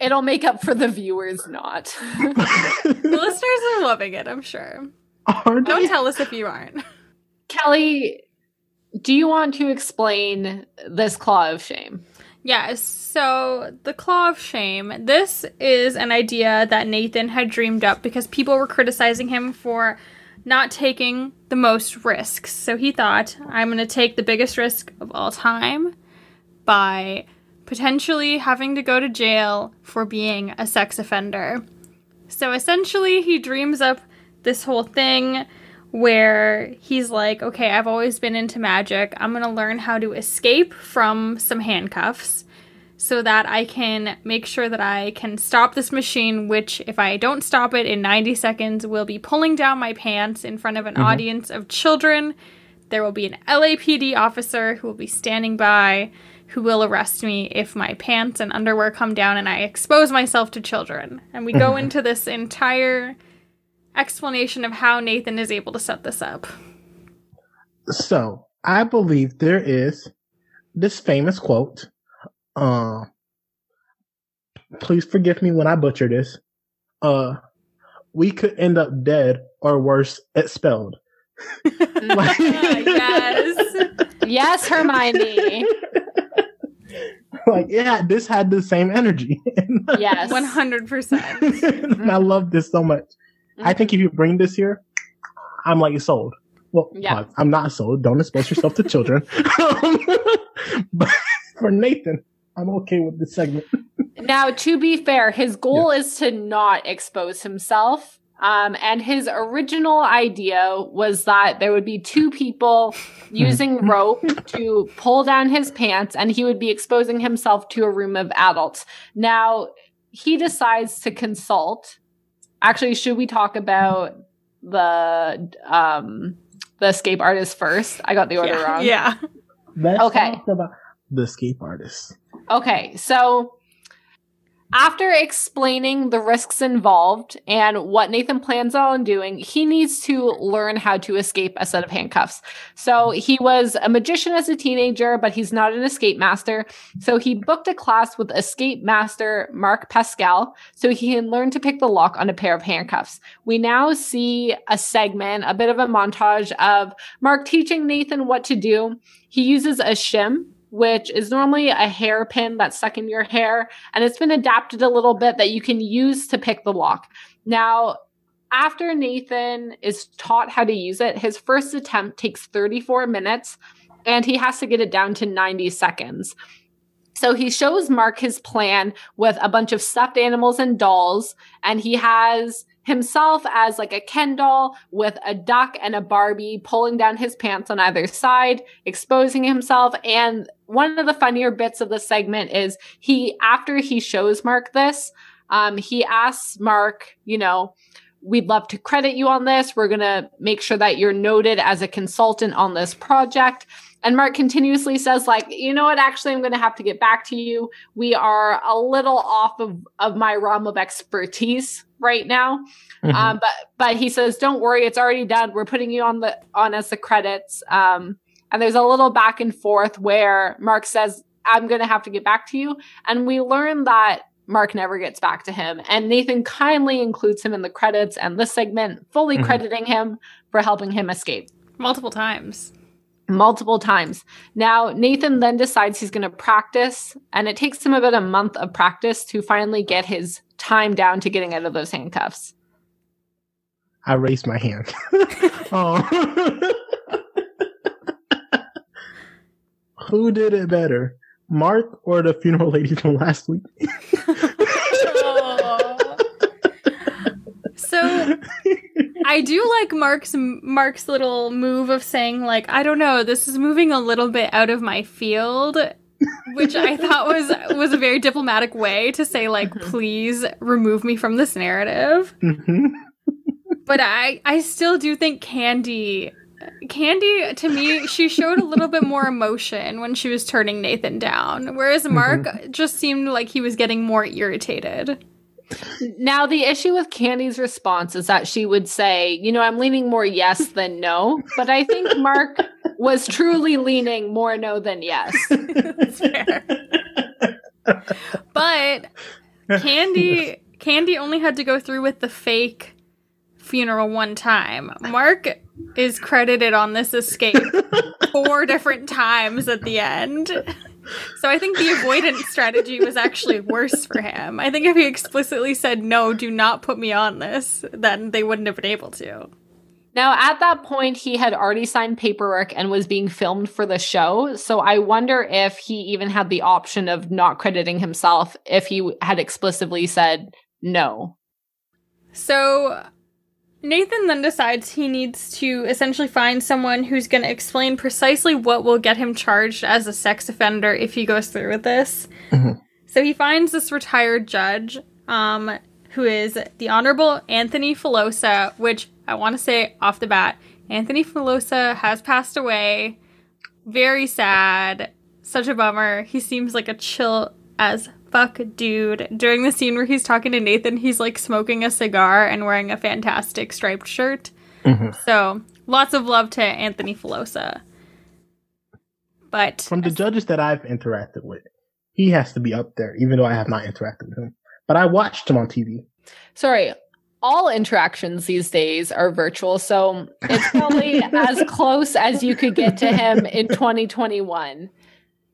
it'll make up for the viewers not. the listeners are loving it, I'm sure. Are Don't they? tell us if you aren't. Kelly, do you want to explain this claw of shame? Yes, so the Claw of Shame. This is an idea that Nathan had dreamed up because people were criticizing him for not taking the most risks. So he thought, I'm going to take the biggest risk of all time by potentially having to go to jail for being a sex offender. So essentially, he dreams up this whole thing where he's like, okay, I've always been into magic. I'm going to learn how to escape from some handcuffs so that I can make sure that I can stop this machine, which, if I don't stop it in 90 seconds, will be pulling down my pants in front of an mm-hmm. audience of children there will be an LAPD officer who will be standing by who will arrest me if my pants and underwear come down and I expose myself to children. And we go into this entire explanation of how Nathan is able to set this up. So I believe there is this famous quote. Uh, please forgive me when I butcher this. Uh, we could end up dead or worse, expelled. Like- yes. Yes, Hermione. like, yeah, this had the same energy. Yes. 100%. and I love this so much. I think if you bring this here, I'm like sold. Well, Yeah. pause. I'm not sold. Don't expose yourself to children. but for Nathan, I'm okay with this segment. Now, to be fair, his goal is to not expose himself. Um, and his original idea was that there would be two people using rope to pull down his pants and he would be exposing himself to a room of adults. Now, he decides to consult. Actually, should we talk about the um the escape artist first? I got the order yeah. wrong. yeah. Let's Okay. talk about the escape artist. Okay, so after explaining the risks involved and what Nathan plans on doing, he needs to learn how to escape a set of handcuffs. So he was a magician as a teenager, but he's not an escape master. So he booked a class with escape master Mark Pascal so he can learn to pick the lock on a pair of handcuffs. We now see a segment, a bit of a montage of Mark teaching Nathan what to do. He uses a shim, which is normally a hairpin that's stuck in your hair, and it's been adapted a little bit that you can use to pick the lock. Now, after Nathan is taught how to use it, his first attempt takes 34 minutes and he has to get it down to 90 seconds. So he shows Mark his plan with a bunch of stuffed animals and dolls, and he has himself as like a Ken doll with a duck and a Barbie pulling down his pants on either side, exposing himself. And one of the funnier bits of the segment is he, after he shows Mark this, um, he asks Mark, you know, we'd love to credit you on this. We're going to make sure that you're noted as a consultant on this project. And Mark continuously says, like, you know what? Actually, I'm going to have to get back to you. We are a little off of, of my realm of expertise right now. Mhm. Um, but but he says, don't worry, it's already done. We're putting you on the on as the credits. Um, and there's a little back and forth where Mark says, I'm going to have to get back to you. And we learn that Mark never gets back to him. And Nathan kindly includes him in the credits and this segment, fully Mhm. crediting him for helping him escape Multiple times. multiple times. Now, Nathan then decides he's going to practice, and it takes him about a month of practice to finally get his time down to getting out of those handcuffs. I raised my hand. oh. Who did it better, Mark or the funeral lady from last week? So I do like Mark's Mark's little move of saying like I don't know this is moving a little bit out of my field which I thought was was a very diplomatic way to say like please remove me from this narrative. Mhm. but I I still do think Candy Candy to me she showed a little bit more emotion when she was turning Nathan down whereas Mark just seemed like he was getting more irritated. Now, the issue with Candy's response is that she would say, you know, I'm leaning more yes than no, but I think Mark was truly leaning more no than yes. That's fair. but Candy Candy only had to go through with the fake funeral one time. Mark is credited on this escape four different times at the end. So I think the avoidance strategy was actually worse for him. I think if he explicitly said no, do not put me on this, then they wouldn't have been able to. Now, at that point, he had already signed paperwork and was being filmed for the show. So I wonder if he even had the option of not crediting himself if he had explicitly said no. So Nathan then decides he needs to essentially find someone who's going to explain precisely what will get him charged as a sex offender if he goes through with this. Mhm. So he finds this retired judge, um, who is the Honorable Anthony Filosa, which I want to say off the bat Anthony Filosa has passed away. Very sad. Such a bummer. He seems like a chill as fuck dude. During the scene where he's talking to Nathan, he's like smoking a cigar and wearing a fantastic striped shirt. Mhm. So, lots of love to Anthony Filosa. But From the judges that I've interacted with, he has to be up there, even though I have not interacted with him. But I watched him on TV. Sorry, all interactions these days are virtual, so it's probably as close as you could get to him in 2021.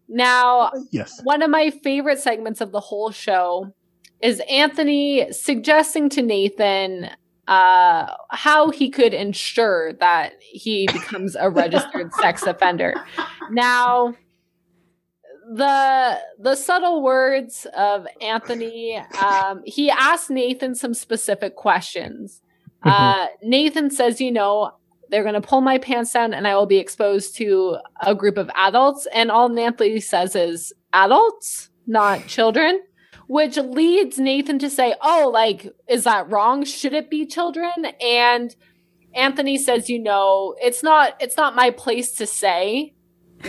Now, Yes. one of my favorite segments of the whole show is Anthony suggesting to Nathan uh, how he could ensure that he becomes a registered sex offender. Now, the the subtle words of Anthony, um, he asked Nathan some specific questions. Uh, Nathan says, you know, they're going to pull my pants down and I will be exposed to a group of adults. And all Anthony says is adults, not children, which leads Nathan to say, oh, like, is that wrong? Should it be children? And Anthony says, you know, it's not, it's not my place to say,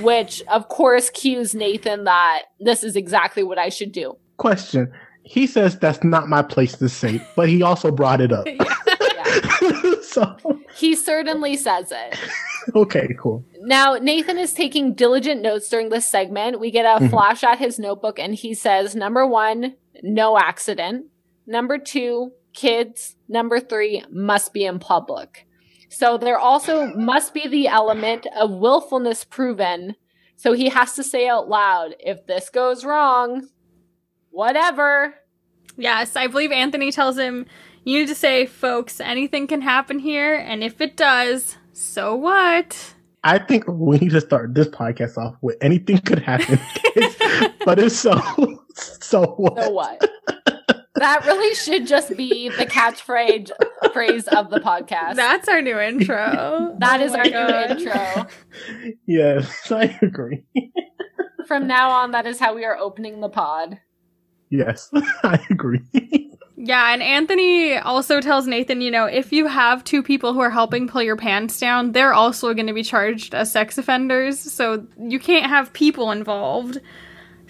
which of course cues Nathan that this is exactly what I should do. Question. He says that's not my place to say, but he also brought it up. Yeah. so, He certainly says it. okay, cool. Now, Nathan is taking diligent notes during this segment. We get a Mhm. flash at his notebook, and he says, number one, no accident. Number two, kids. Number three, must be in public. So there also must be the element of willfulness proven. So he has to say out loud, if this goes wrong, whatever. Yes, I believe Anthony tells him, you need to say, folks, anything can happen here, and if it does, so what? I think we need to start this podcast off with anything could happen, but it's so so what? So what? that really should just be the catchphrase phrase of the podcast. That's our new intro. That Oh is our God. new intro. Yes, I agree. From now on, that is how we are opening the pod. Yes, I agree. Yeah, and Anthony also tells Nathan, you know, if you have two people who are helping pull your pants down, they're also going to be charged as sex offenders, so you can't have people involved.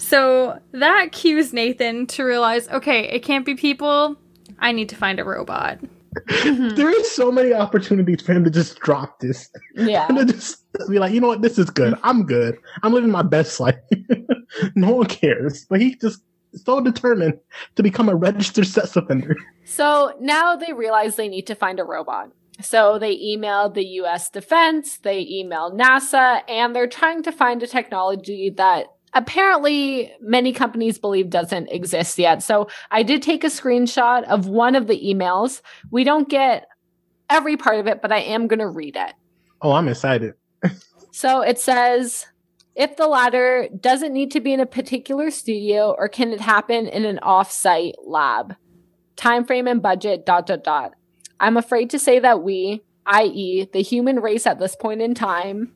So that cues Nathan to realize, okay, it can't be people. I need to find a robot. Mm-hmm. there is so many opportunities for him to just drop this Yeah. and to just be like, you know what, this is good. I'm good. I'm living my best life. no one cares, but he's just so determined to become a registered sex offender. So now they realize they need to find a robot. So they emailed the US Defense, they emailed NASA, and they're trying to find a technology that apparently many companies believe doesn't exist yet. So I did take a screenshot of one of the emails. We don't get every part of it, but I am going to read it. Oh, I'm excited. So it says if the latter doesn't need to be in a particular studio or can it happen in an off-site lab? Time frame and budget dot dot dot. I'm afraid to say that we, i.e., the human race at this point in time,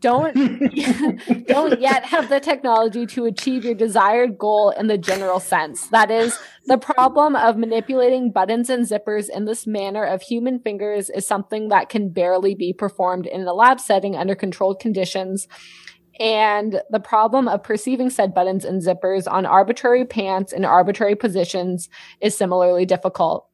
don't don't yet have the technology to achieve your desired goal in the general sense. That is, the problem of manipulating buttons and zippers in this manner of human fingers is something that can barely be performed in a lab setting under controlled conditions. And the problem of perceiving said buttons and zippers on arbitrary pants in arbitrary positions is similarly difficult.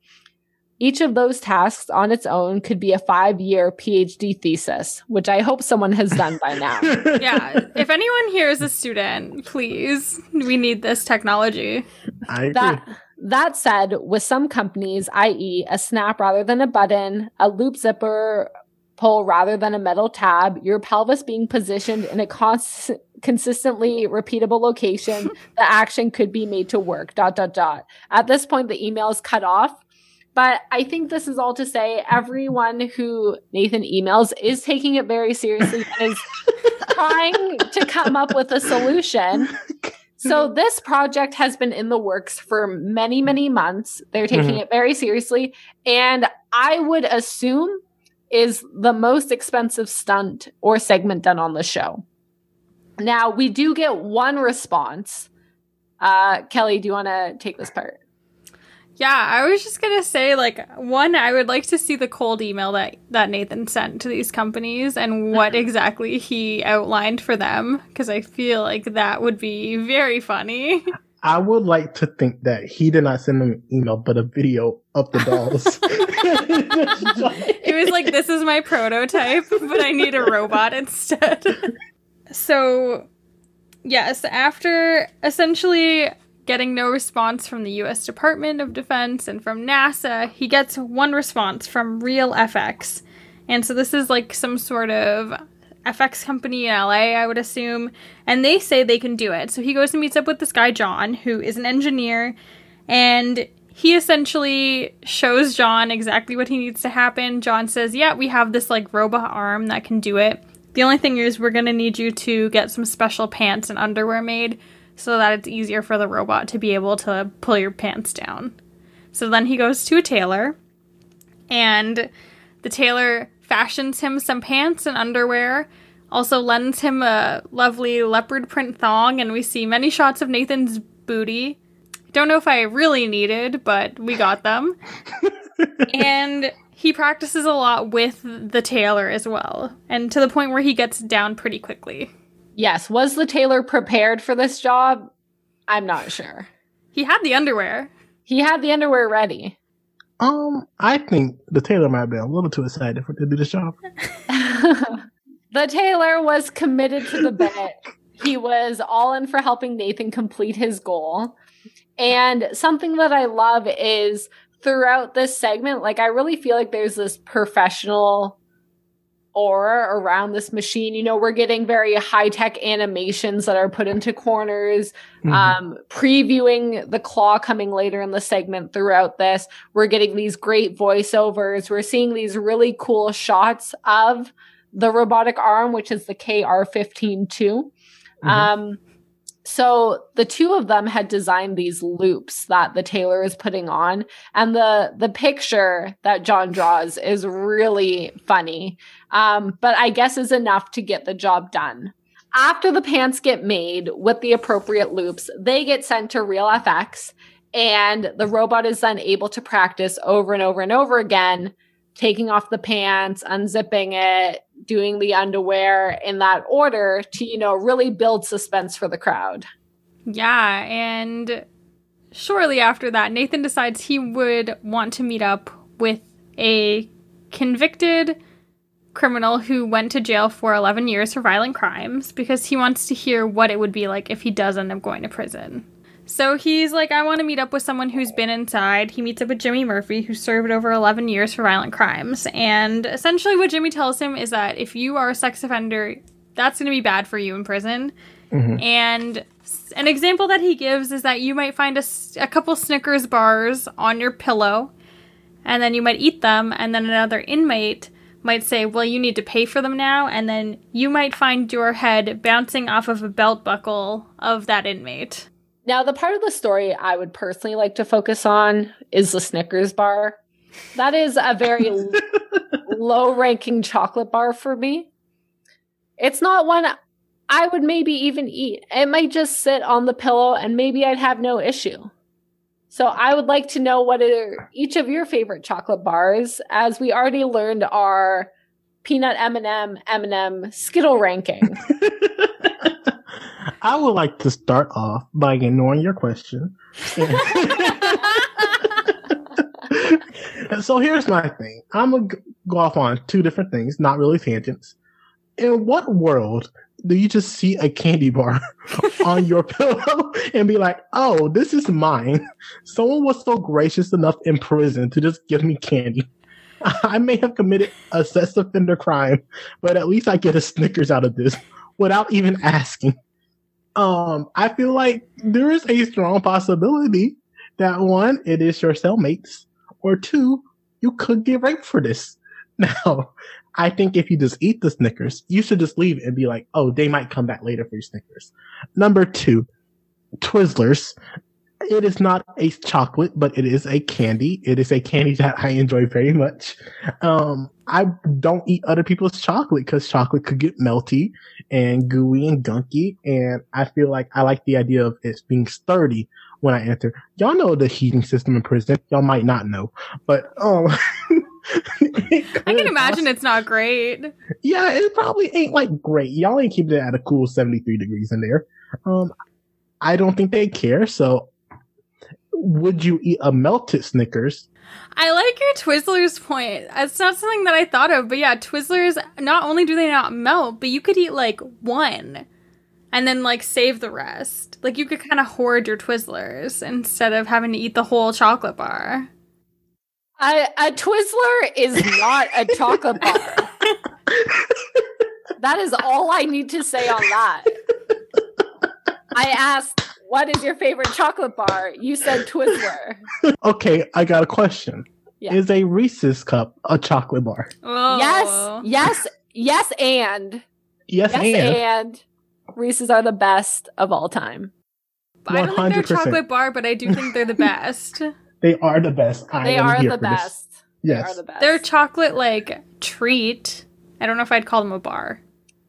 Each of those tasks on its own could be a five year PhD thesis, which I hope someone has done by now. Yeah, if anyone here is a student, please, we need this technology. I agree. That that said, with some companies, i.e., a snap rather than a button, a loop zipper pull rather than a metal tab, your pelvis being positioned in a cons- consistently repeatable location, the action could be made to work. Dot dot dot. At this point, the email is cut off. But I think this is all to say everyone who Nathan emails is taking it very seriously and is trying to come up with a solution. So this project has been in the works for many, many months. They're taking Mhm. it very seriously. And I would assume is the most expensive stunt or segment done on the show. Now we do get one response. Uh, Kelly, do you want to take this part? Yeah, I was just gonna say, like, one, I would like to see the cold email that that Nathan sent to these companies and what mm-hmm. exactly he outlined for them, because I feel like that would be very funny. I would like to think that he did not send them an email, but a video of the dolls. it was like, this is my prototype, but I need a robot instead. so, yes, after essentially getting no response from the US Department of Defense and from NASA, he gets one response from Real FX. And so this is like some sort of FX company in LA, I would assume, and they say they can do it. So he goes and meets up with this guy, John, who is an engineer, and he essentially shows John exactly what he needs to happen. John says, Yeah, we have this like robot arm that can do it. The only thing is, we're gonna need you to get some special pants and underwear made so that it's easier for the robot to be able to pull your pants down. So then he goes to a tailor, and the tailor fashions him some pants and underwear, also lends him a lovely leopard print thong, and we see many shots of Nathan's booty. Don't know if I really needed, but we got them. and he practices a lot with the tailor as well, and to the point where he gets down pretty quickly. Yes. Was the tailor prepared for this job? I'm not sure. He had the underwear. He had the underwear ready. Um, I think the tailor might be a little too excited for to do this job. the tailor was committed to the bit. he was all in for helping Nathan complete his goal. And something that I love is throughout this segment, like I really feel like there's this professional aura around this machine. You know, we're getting very high tech animations that are put into corners, mm-hmm. um, previewing the claw coming later in the segment throughout this. We're getting these great voiceovers. We're seeing these really cool shots of the robotic arm, which is the KR15 too. Mm-hmm. Um, so the two of them had designed these loops that the tailor is putting on and the the picture that John draws is really funny. Um, but I guess is enough to get the job done. After the pants get made with the appropriate loops, they get sent to real fx and the robot is then able to practice over and over and over again taking off the pants, unzipping it, doing the underwear in that order to, you know, really build suspense for the crowd. Yeah, and shortly after that, Nathan decides he would want to meet up with a convicted criminal who went to jail for 11 years for violent crimes because he wants to hear what it would be like if he does end up going to prison. So he's like, I want to meet up with someone who's been inside. He meets up with Jimmy Murphy, who served over 11 years for violent crimes. And essentially, what Jimmy tells him is that if you are a sex offender, that's going to be bad for you in prison. Mm-hmm. And an example that he gives is that you might find a, a couple Snickers bars on your pillow, and then you might eat them, and then another inmate might say, Well, you need to pay for them now, and then you might find your head bouncing off of a belt buckle of that inmate. Now, the part of the story I would personally like to focus on is the Snickers bar. That is a very low ranking chocolate bar for me. It's not one I would maybe even eat. It might just sit on the pillow and maybe I'd have no issue. So I would like to know what are each of your favorite chocolate bars, as we already learned our peanut M&M, M&M Skittle ranking. I would like to start off by ignoring your question. so here's my thing. I'm gonna go off on two different things, not really tangents. In what world do you just see a candy bar on your pillow and be like, "Oh, this is mine"? Someone was so gracious enough in prison to just give me candy. I may have committed a sex offender crime, but at least I get a Snickers out of this without even asking um, I feel like there is a strong possibility that one, it is your cellmates, or two, you could get raped for this. Now, I think if you just eat the Snickers, you should just leave and be like, oh, they might come back later for your Snickers. Number two, Twizzlers. It is not a chocolate, but it is a candy. It is a candy that I enjoy very much. Um, I don't eat other people's chocolate because chocolate could get melty and gooey and gunky. And I feel like I like the idea of it being sturdy when I enter. Y'all know the heating system in prison. Y'all might not know, but um, I can imagine it's not great. Yeah, it probably ain't like great. Y'all ain't keeping it at a cool 73 degrees in there. Um, I don't think they care. So, would you eat a melted Snickers? I like your Twizzlers point. It's not something that I thought of, but yeah, Twizzlers, not only do they not melt, but you could eat like one and then like save the rest. Like you could kind of hoard your Twizzlers instead of having to eat the whole chocolate bar. A, a Twizzler is not a chocolate bar. that is all I need to say on that. I asked, what is your favorite chocolate bar? You said Twizzler. Okay, I got a question. Yeah. Is a Reese's cup a chocolate bar? Oh. Yes, yes, yes, and Yes, yes, and. and Reese's are the best of all time. I don't think they're chocolate bar, but I do think they're the best. They are the best. I They are the for this. best. They Yes. are the best. they're chocolate like treat. I don't know if I'd call them a bar.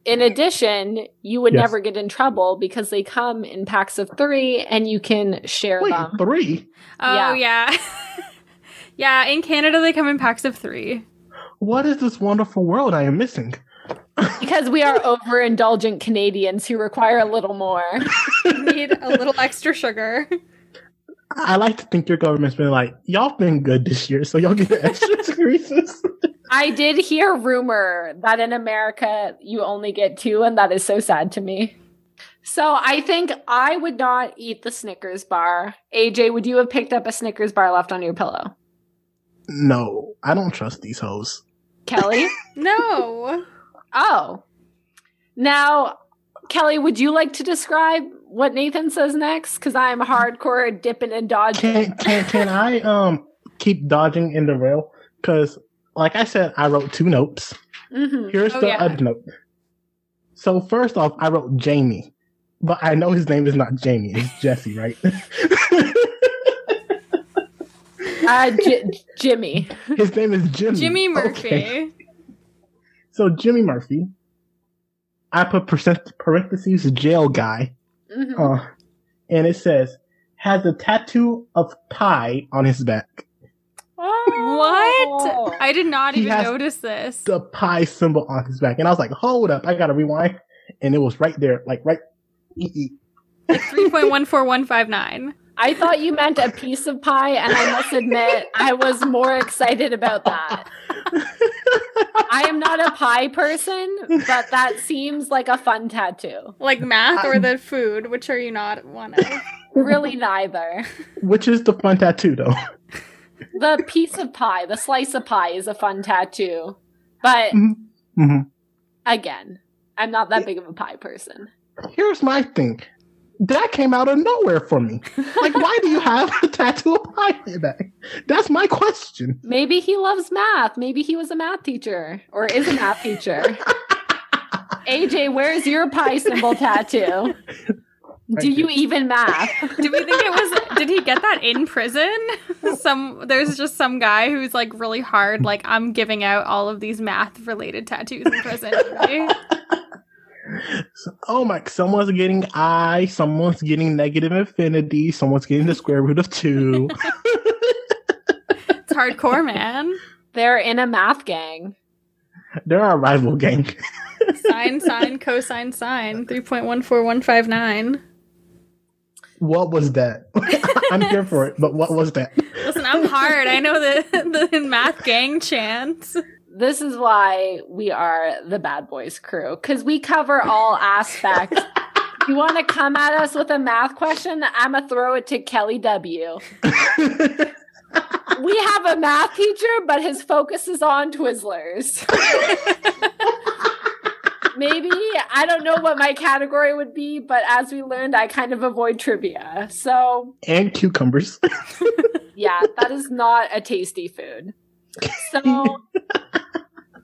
In addition, you would Yes. never get in trouble because they come in packs of three and you can share Wait, them. three? Oh yeah. Yeah, in Canada they come in packs of three. What is this wonderful world I am missing? Because we are overindulgent Canadians who require a little more. Need a little extra sugar. I like to think your government's been like, y'all been good this year, so y'all get the extra Reese's. I did hear rumor that in America you only get two, and that is so sad to me. So I think I would not eat the Snickers bar. AJ, would you have picked up a Snickers bar left on your pillow? no, I don't trust these hoes. Kelly? No. oh. Now, Kelly, would you like to describe what Nathan says next? Because I'm hardcore dipping and dodging. Can can can I um keep dodging in the rail? Because like I said, I wrote two notes. hmm Here's Oh, the yeah. other note. So first off, I wrote Jamie, but I know his name is not Jamie. It's Jesse, right? Uh, J- Jimmy. his name is Jimmy. Jimmy Murphy. Okay. So Jimmy Murphy. I put parentheses jail guy, Mhm. uh, and it says has a tattoo of pie on his back. Oh. What? I did not He even has- notice this. The pie symbol on his back, and I was like, "Hold up, I gotta rewind," and it was right there, like right. Like 3.14159. I thought you meant a piece of pie, and I must admit, I was more excited about that. I am not a pie person, but that seems like a fun tattoo. Like math or the food, which are you not one of? Really, neither. Which is the fun tattoo, though. The piece of pie, the slice of pie, is a fun tattoo. But hmm again, I'm not that big of a pie person. Here's my thing. That came out of nowhere for me. Like, why do you have a tattoo of pie on your back? That's my question. Maybe he loves math. Maybe he was a math teacher or is a math teacher. AJ, where's your pie symbol tattoo? Do you even math? Do we think it was? Did he get that in prison? Some there's just some guy who's like really hard. Like I'm giving out all of these math related tattoos in prison. maybe. So- oh my, someone's getting I, someone's getting negative infinity, someone's getting the square root of two. It's hardcore, man. They're in a math gang. They're our rival gang. Sine, sine, cosine, sine. Three point one four one five nine. What was that? I'm here for it, but what was that? Listen, I'm hard. I know the the math gang chants. This is why we are the bad boys crew because we cover all aspects. you want to come at us with a math question? I'm gonna throw it to Kelly W. We have a math teacher, but his focus is on Twizzlers. Maybe I don't know what my category would be, but as we learned, I kind of avoid trivia. So and cucumbers. yeah, that is not a tasty food. So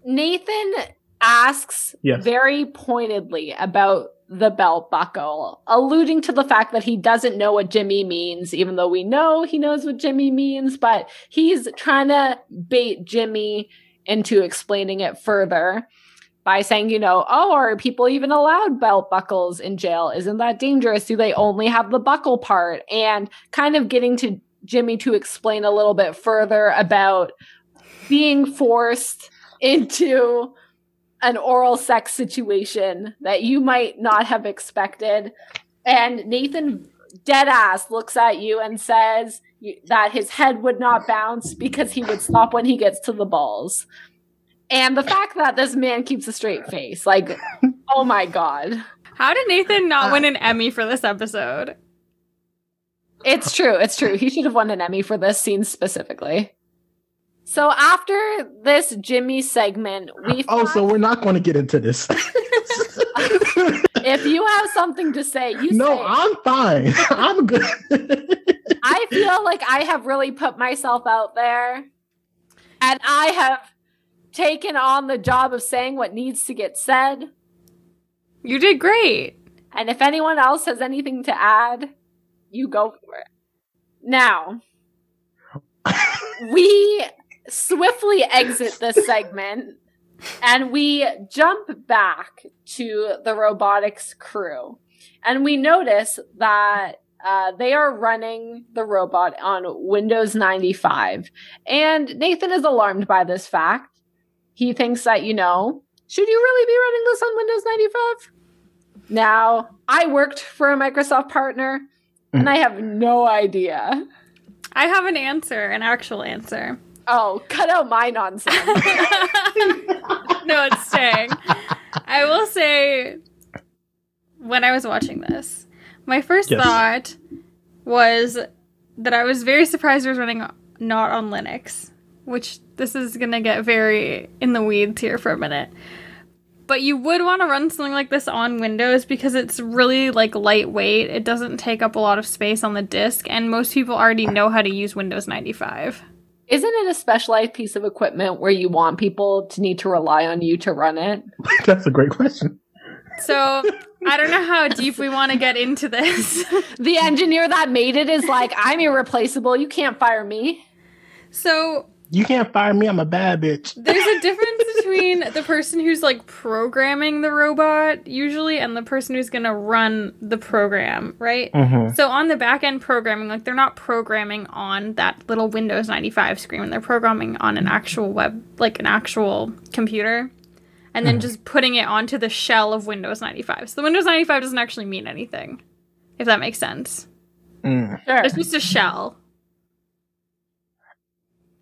Nathan asks Yes. very pointedly about the belt buckle, alluding to the fact that he doesn't know what Jimmy means, even though we know he knows what Jimmy means, but he's trying to bait Jimmy into explaining it further. By saying, you know, oh, are people even allowed belt buckles in jail? Isn't that dangerous? Do they only have the buckle part? And kind of getting to Jimmy to explain a little bit further about being forced into an oral sex situation that you might not have expected. And Nathan dead ass looks at you and says that his head would not bounce because he would stop when he gets to the balls. And the fact that this man keeps a straight face, like, oh my god. How did Nathan not uh, win an Emmy for this episode? It's true. It's true. He should have won an Emmy for this scene specifically. So after this Jimmy segment, we Oh, so we're not going to get into this. if you have something to say, you no, say. I'm fine. I'm good. I feel like I have really put myself out there, and I have taken on the job of saying what needs to get said. You did great. And if anyone else has anything to add, you go for it. Now, we swiftly exit this segment and we jump back to the robotics crew. And we notice that uh, they are running the robot on Windows 95. And Nathan is alarmed by this fact. He thinks that, you know, should you really be running this on Windows 95? Now, I worked for a Microsoft partner and I have no idea. I have an answer, an actual answer. Oh, cut out my nonsense. no, it's staying. I will say, when I was watching this, my first Yes. thought was that I was very surprised it was running not on Linux, which this is going to get very in the weeds here for a minute. But you would want to run something like this on Windows because it's really like lightweight. It doesn't take up a lot of space on the disk, and most people already know how to use Windows 95. Isn't it a specialized piece of equipment where you want people to need to rely on you to run it? That's a great question. So I don't know how deep we want to get into this. The engineer that made it is like, I'm irreplaceable. You can't fire me. so You can't fire me. I'm a bad bitch. there's a difference between the person who's like programming the robot usually and the person who's going to run the program, right? Mhm. So on the back end programming, like they're not programming on that little Windows 95 screen. They're programming on an actual web, like an actual computer, and then just putting it onto the shell of Windows 95. So the Windows 95 doesn't actually mean anything, if that makes sense. Mm. Sure. It's just a shell.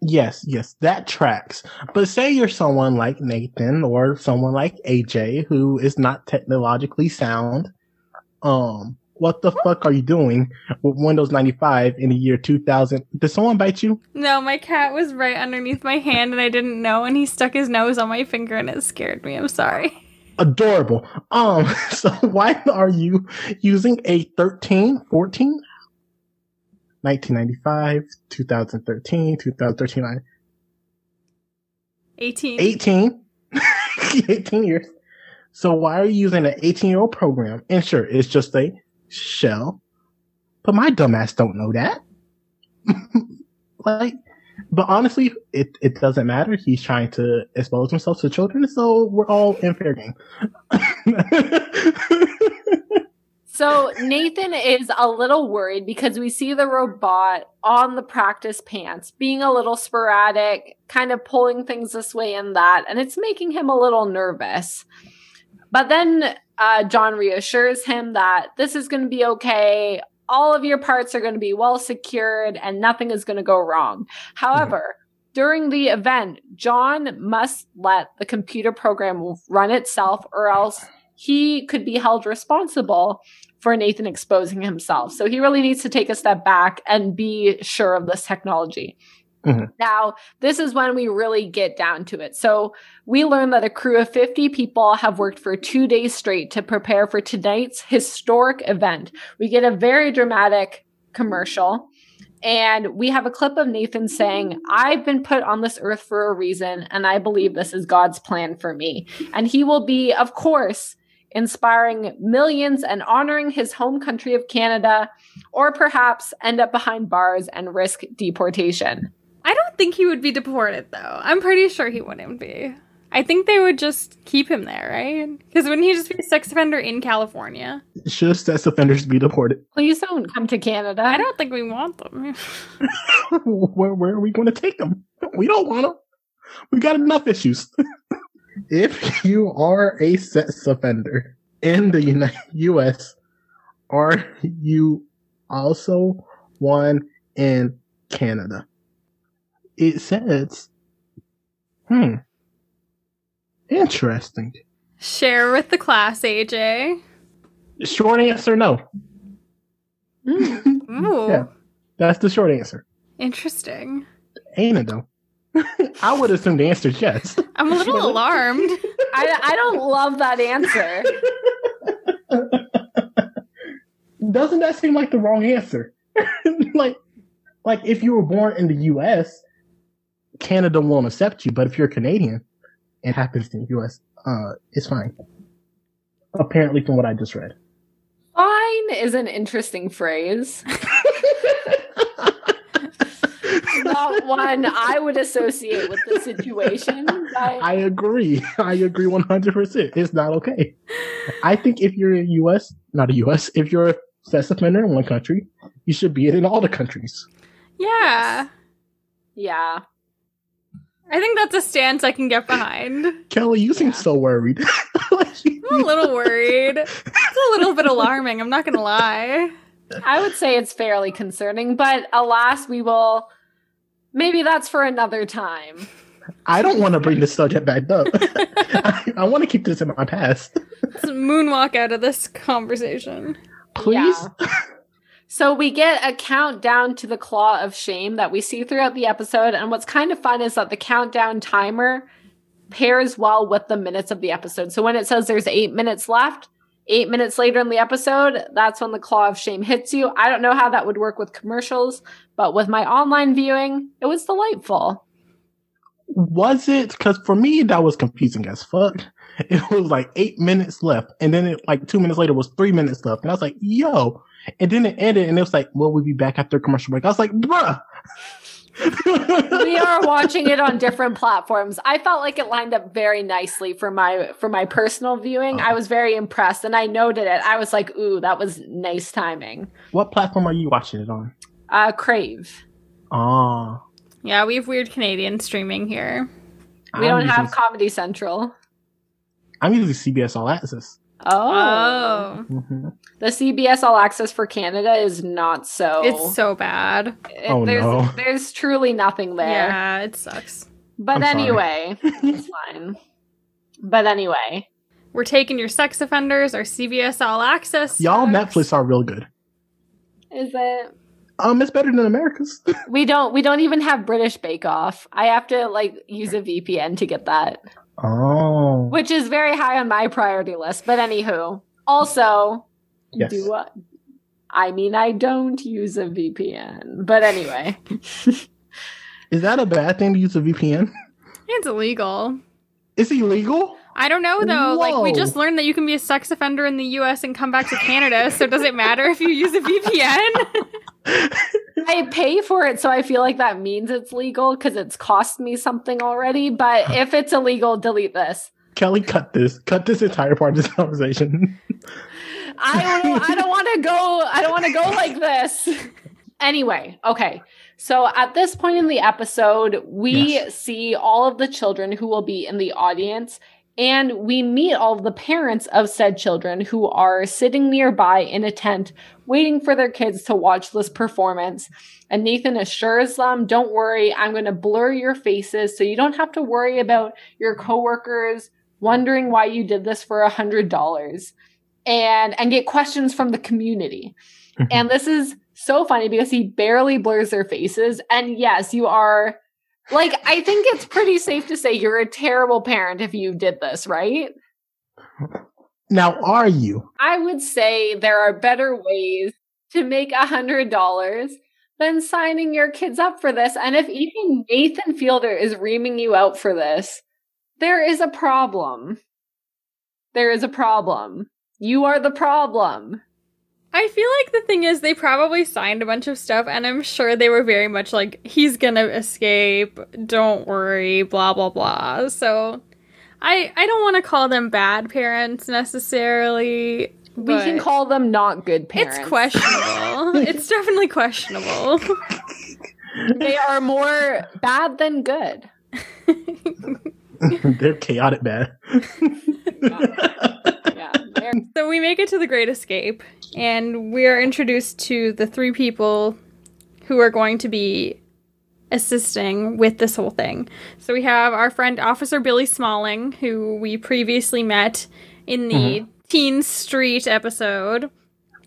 Yes, yes, that tracks. But say you're someone like Nathan or someone like AJ who is not technologically sound. Um, what the fuck are you doing with Windows 95 in the year 2000? Did someone bite you? No, my cat was right underneath my hand and I didn't know, and he stuck his nose on my finger and it scared me. I'm sorry. Adorable. Um, so why are you using a 13, 14? 1995, 2013, 2013, I- 18. 18. 18 years. So why are you using an 18 year old program? And sure, it's just a shell. But my dumbass don't know that. like, but honestly, it, it doesn't matter. He's trying to expose himself to children, so we're all in fair game. So Nathan is a little worried because we see the robot on the practice pants being a little sporadic, kind of pulling things this way and that, and it's making him a little nervous. But then uh, John reassures him that this is going to be okay. All of your parts are going to be well secured and nothing is going to go wrong. However, during the event, John must let the computer program run itself or else he could be held responsible for Nathan exposing himself. So he really needs to take a step back and be sure of this technology. Mhm. Now, this is when we really get down to it. So we learn that a crew of 50 people have worked for two days straight to prepare for tonight's historic event. We get a very dramatic commercial. And we have a clip of Nathan saying, I've been put on this earth for a reason, and I believe this is God's plan for me. And he will be, of course, inspiring millions and honoring his home country of Canada, or perhaps end up behind bars and risk deportation. I don't think he would be deported, though. I'm pretty sure he wouldn't be. I think they would just keep him there, right? Because wouldn't he just be a sex offender in California? Should sex offenders be deported? Please don't come to Canada. I don't think we want them. where, where are we going to take them? We don't want them. We got enough issues. if you are a sex offender in the United U.S., are you also one in Canada? It says, hmm, interesting. Share with the class, AJ. Short answer, no. Ooh, Yeah. That's the short answer. interesting. Ain't it though? I would assume the answer is yes. I'm a little alarmed. I, I don't love that answer. Doesn't that seem like the wrong answer? like, like if you were born in the U.S., Canada won't accept you, but if you're Canadian and happens in the U.S., uh, it's fine. Apparently, from what I just read. Fine is an interesting phrase. Not one I would associate with the situation. But I agree. I agree 100%. It's not okay. I think if you're a U.S., not a U.S., if you're a sex offender in one country, you should be it in all the countries. Yeah. yeah. I think that's a stance I can get behind. Kelly, you seem Yeah. so worried. I'm a little worried. It's a little bit alarming, I'm not gonna lie. I would say it's fairly concerning, but alas, we will. Maybe that's for another time. I don't want to bring this subject back up. I, I want to keep this in my past. Let's moonwalk out of this conversation. Please? Yeah. So we get a countdown to the claw of shame that we see throughout the episode. And what's kind of fun is that the countdown timer pairs well with the minutes of the episode. So when it says there's eight minutes left, eight minutes later in the episode, that's when the claw of shame hits you. I don't know how that would work with commercials, but with my online viewing, it was delightful. Was it? Because for me, that was confusing as fuck. It was like eight minutes left. And then it, like two minutes later was three minutes left. And I was like, yo. And then it ended and it was like, well, we'll be back after commercial break. I was like, bruh. We are watching it on different platforms. I felt like it lined up very nicely for my for my personal viewing. I was very impressed and I noted it. I was like, "Ooh, that was nice timing." What platform are you watching it on? Uh Crave. Oh. Yeah, we have weird Canadian streaming here. We don't have Comedy Central. I'm using CBS All Access. Oh. Oh. hmm The CBS All Access for Canada is not so It's so bad. it- Oh, there's no. there's truly nothing there. Yeah, it sucks. But I'm sorry. anyway, it's fine. But anyway, We're taking your sex offenders, our CBS All Access. Y'all sucks. Netflix are real good. is it Um, it's better than America's. We don't we don't even have British Bake Off. I have to like use a VPN to get that. Oh. which is very high on my priority list. But anywho, also, Yes. do I, I mean I don't use a VPN, but anyway, Is that a bad thing to use a VPN? It's illegal. It's illegal? I don't know though. Like we just learned that you can be a sex offender in the US and come back to Canada, so does it matter if you use a VPN? I pay for it, so I feel like that means it's legal because it's cost me something already. But if it's illegal, delete this. Kelly, cut this. Cut this entire part of this conversation. I don't. I don't want to go. I don't want to go like this. Anyway, okay. So at this point in the episode, we Yes. see all of the children who will be in the audience, and we meet all the parents of said children who are sitting nearby in a tent, waiting for their kids to watch this performance. And Nathan assures them, "Don't worry, I'm going to blur your faces, so you don't have to worry about your coworkers wondering why you did this for a hundred dollars." and and get questions from the community. Mm-hmm. and this is so funny because he barely blurs their faces. And yes, you are like I think it's pretty safe to say you're a terrible parent if you did this, right? now, are you? I would say there are better ways to make a hundred dollars than signing your kids up for this. And if even Nathan Fielder is reaming you out for this, there is a problem. There is a problem. You are the problem. I feel like the thing is they probably signed a bunch of stuff and I'm sure they were very much like he's going to escape, don't worry, blah blah blah. So I I don't want to call them bad parents necessarily. We can call them not good parents. It's questionable. it's definitely questionable. They are more bad than good. They're chaotic bad. Yeah. they're- So we make it to the Great Escape, and we are introduced to the three people who are going to be assisting with this whole thing. So we have our friend Officer Billy Smalling, who we previously met in the mm-hmm. Teen Street episode.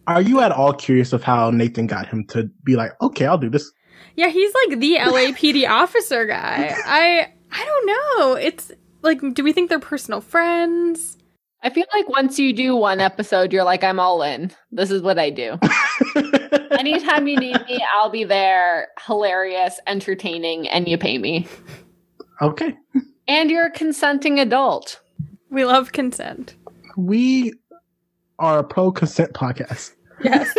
Are you at all curious of how Nathan got him to be like, okay, I'll do this? Yeah, he's like the LAPD officer guy. I I don't know. It's like, do we think they're personal friends? I feel like once you do one episode, you're like, I'm all in. This is what I do. Anytime you need me, I'll be there. Hilarious, entertaining, and you pay me. okay. And you're a consenting adult. We love consent. We are a pro consent podcast. Yes.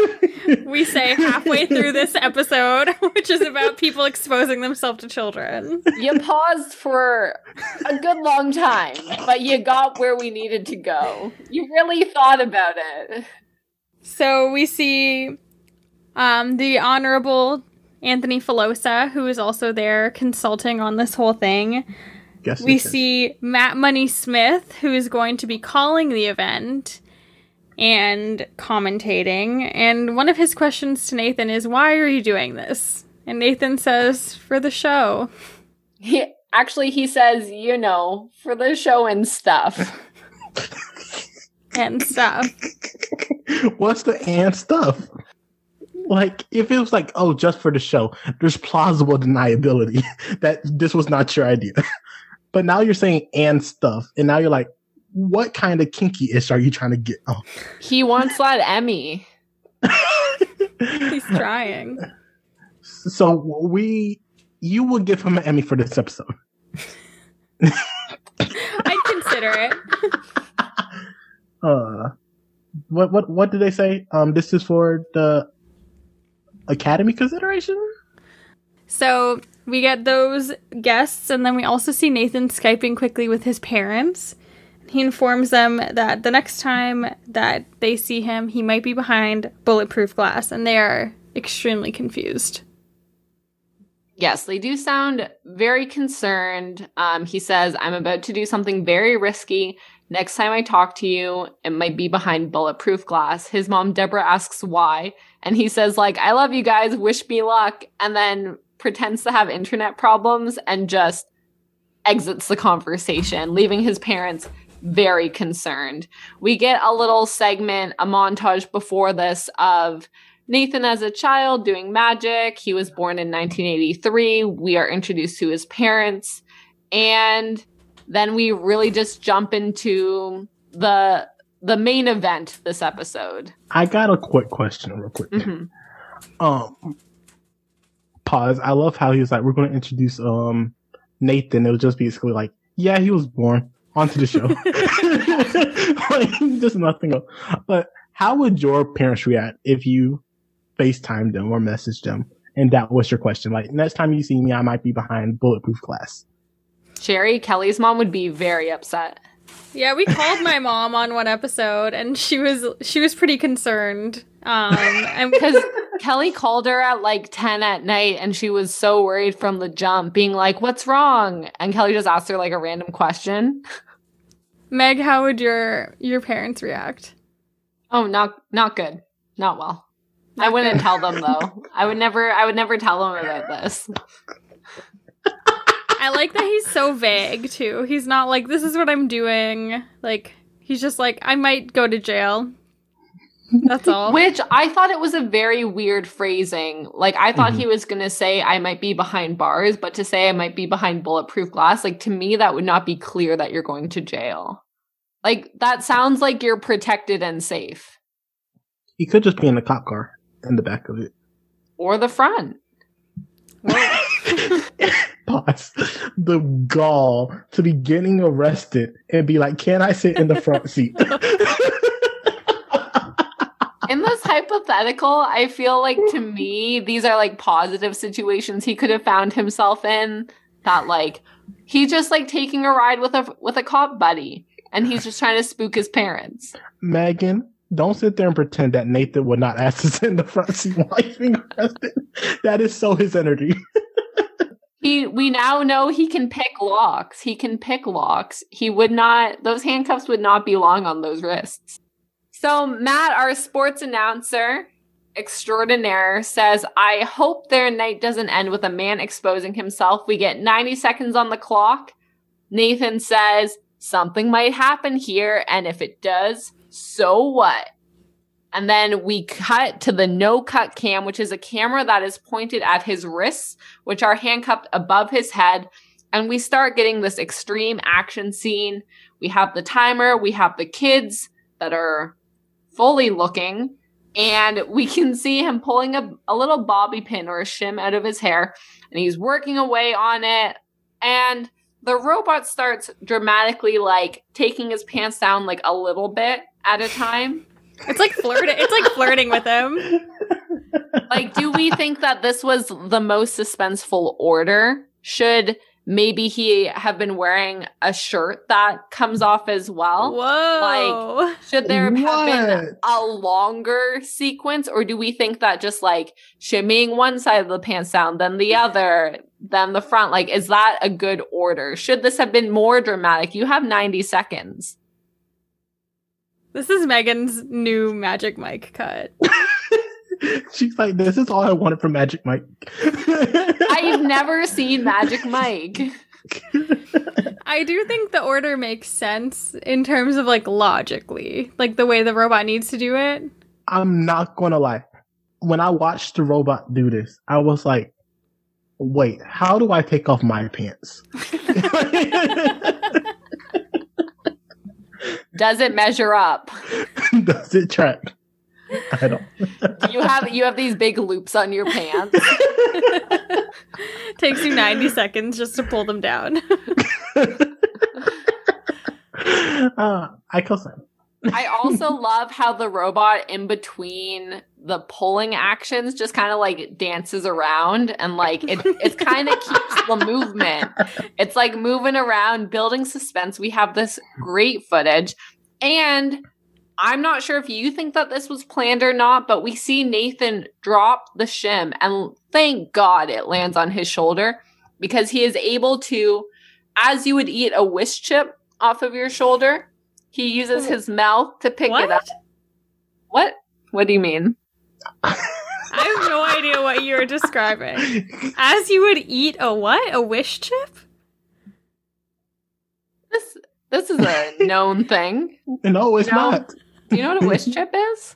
we say halfway through this episode, which is about people exposing themselves to children. You paused for a good long time, but you got where we needed to go. You really thought about it. So we see um, the Honorable Anthony Filosa, who is also there consulting on this whole thing. Guess We see Matt Money Smith, who is going to be calling the event and commentating. And one of his questions to Nathan is, Why are you doing this? And Nathan says, For the show. He, actually, he says, you know, for the show and stuff. And stuff. What's the and stuff? Like, if it was like, oh, just for the show, there's plausible deniability that this was not your idea. but now you're saying and stuff, and now you're like, what kind of kinky ish are you trying to get? Oh. He wants that Emmy. He's trying. so we, you will give him an Emmy for this episode. I'd consider it. Uh, what what what did they say? Um, this is for the Academy consideration. So we get those guests, and then we also see Nathan Skyping quickly with his parents. He informs them that the next time that they see him, he might be behind bulletproof glass, and they are extremely confused. Yes, they do sound very concerned. Um, he says, I'm about to do something very risky. Next time I talk to you, it might be behind bulletproof glass. His mom, Deborah, asks why. And he says, like, I love you guys, wish me luck. And then pretends to have internet problems and just exits the conversation, leaving his parents very concerned. We get a little segment, a montage before this of Nathan as a child doing magic. He was born in 1983. We are introduced to his parents. And then we really just jump into the the main event this episode. I got a quick question, real quick. Mhm. Um, pause. I love how he was like, "We're going to introduce um Nathan." It was just basically like, "Yeah, he was born." Onto the show. like, just nothing else. But how would your parents react if you FaceTime them or message them? And that was your question. Like, next time you see me, I might be behind bulletproof glass. Sherry, Kelly's mom would be very upset. Yeah, we called my mom on one episode, and she was she was pretty concerned. Um, and Because Kelly called her at like 10 at night and she was so worried from the jump, being like, What's wrong? And Kelly just asked her like a random question. Meg, how would your your parents react? Oh, not not good. Not well. I wouldn't good. tell them though. I would never I would never tell them about this. I like that he's so vague too. He's not like this is what I'm doing. Like he's just like I might go to jail. That's all. Which I thought it was a very weird phrasing. Like I thought Mhm. he was gonna say I might be behind bars, but to say I might be behind bulletproof glass, like to me that would not be clear that you're going to jail. Like that sounds like you're protected and safe. He could just be in the cop car in the back of it. Or the front. Pause. The gall to be getting arrested and be like, "Can I sit in the front seat?" In this hypothetical, I feel like to me, these are like positive situations he could have found himself in. That like, He just like taking a ride with a with a cop buddy, and he's just trying to spook his parents. Megan, don't sit there and pretend that Nathan would not ask to sit in the front seat while he's being arrested. That is so his energy. He we now know he can pick locks. He can pick locks. He would not those handcuffs would not be long on those wrists. So Matt, our sports announcer extraordinaire, says, I hope their night doesn't end with a man exposing himself. We get 90 seconds on the clock. Nathan says, something might happen here, and if it does, so what? And then we cut to the no cut cam, which is a camera that is pointed at his wrists, which are handcuffed above his head. And we start getting this extreme action scene. We have the timer, we have the kids that are fully looking, and we can see him pulling a, a little bobby pin or a shim out of his hair, and he's working away on it. And the robot starts dramatically like taking his pants down like a little bit at a time. It's like flirting. It's like flirting with him. like, do we think that this was the most suspenseful order? Should maybe he have been wearing a shirt that comes off as well? Whoa. Like, should there have been a longer sequence, or do we think that just like shimmying one side of the pants down, then the other, then the front? Like, is that a good order? Should this have been more dramatic? You have 90 seconds. This is Megan's new Magic Mike cut. She's like, this is all I wanted from Magic Mike. I've never seen Magic Mike. I do think the order makes sense in terms of like logically, like the way the robot needs to do it. I'm not gonna lie. When I watched the robot do this, I was like, wait, how do I take off my pants? Does it measure up? Does it track? I don't. Do you have you have these big loops on your pants? Takes you 90 seconds just to pull them down. uh, I co-sign. I also love how the robot in between the pulling actions just kind of like dances around and like it it kind of keeps the movement. It's like moving around, building suspense. We have this great footage and I'm not sure if you think that this was planned or not, but we see Nathan drop the shim and thank God it lands on his shoulder because he is able to as you would eat a wish chip off of your shoulder, he uses oh. his mouth to pick what? it up. What? What do you mean? I have no idea what you're describing. As you would eat a what? A wish chip? This this is a known thing. No, it's No. not. Do you know what a wish chip is?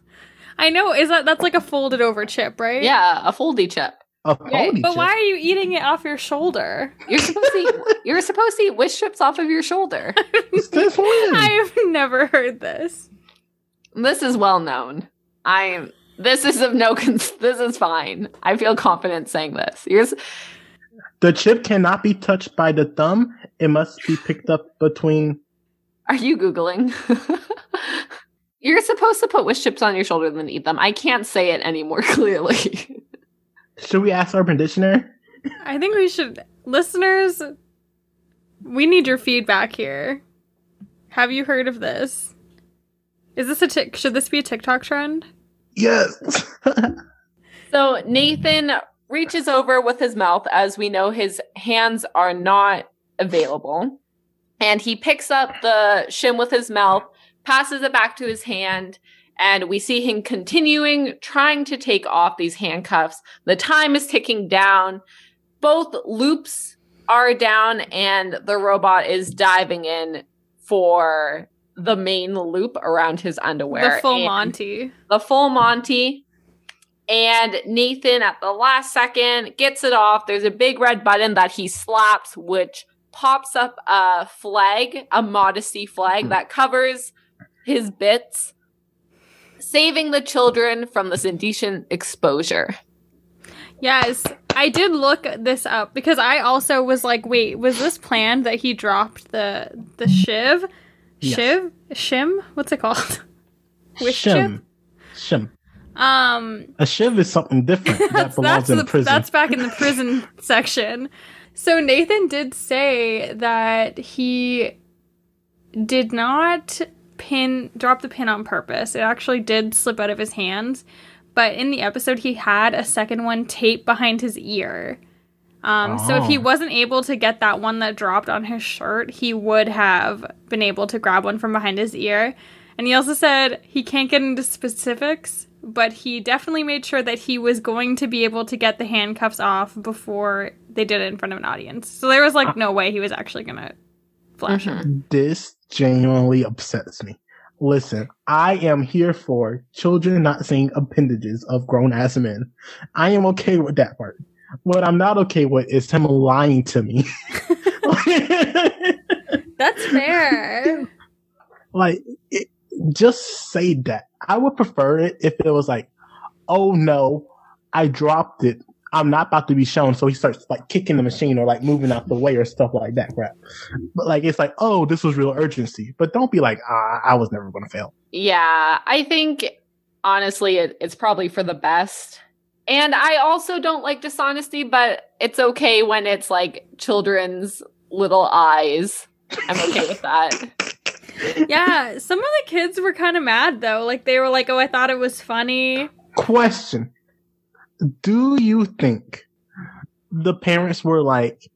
I know. Is that that's like a folded over chip, right? Yeah, a foldy chip. Oh, A Okay, pony But chip. why are you eating it off your shoulder? You're supposed to eat, you're supposed to eat wish chips off of your shoulder. Since when? I have never heard this. This is well known. I'm this is of no cons- this is fine. I feel confident saying this. You're s- The chip cannot be touched by the thumb. It must be picked up between. are you googling? You're supposed to put wish chips on your shoulder and then eat them. I can't say it any more clearly. Should we ask Urban Dictionary? I think we should, listeners. We need your feedback here. Have you heard of this? Is this a tick? Should this be a TikTok trend? Yes. So Nathan reaches over with his mouth as we know his hands are not available. And he picks up the shim with his mouth, passes it back to his hand, and we see him continuing trying to take off these handcuffs. The time is ticking down. Both loops are down and the robot is diving in for the main loop around his underwear. the full Monty. the full Monty. And Nathan, at the last second, gets it off. There's a big red button that he slaps, which pops up a flag, a modesty flag hmm. that covers his bits, saving the children from this indecent exposure. Yes, I did look this up because I also was like, wait, was this planned that he dropped the the shiv? Yes. Shiv? Shim? What's it called? Wish? Shim. Shim. Um A shiv is something different that belongs that's, in the, prison. that's back in the prison section. So Nathan did say that he did not pin drop the pin on purpose. It actually did slip out of his hands. But in the episode he had a second one taped behind his ear. Um, So if he Oh. wasn't able to get that one that dropped on his shirt, he would have been able to grab one from behind his ear. And he also said he can't get into specifics, but he definitely made sure that he was going to be able to get the handcuffs off before they did it in front of an audience. So there was like no way he was actually gonna flash him. This genuinely upsets me. Listen, I am here for children not seeing appendages of grown ass men. I am okay with that part. What I'm not okay with is him lying to me. That's fair. like, it, just say that. I would prefer it if it was like, oh no, I dropped it. I'm not about to be shown. So he starts like kicking the machine or like moving out the way or stuff like that crap. But like, it's like, oh, this was real urgency. But don't be like, ah, I was never going to fail. Yeah, I think honestly it, it's probably for the best. And I also don't like dishonesty, but it's okay when it's like children's little eyes. I'm okay with that. yeah, some of the kids were kind of mad though. Like they were like, "Oh, I thought it was funny." Question. Do you think the parents were like,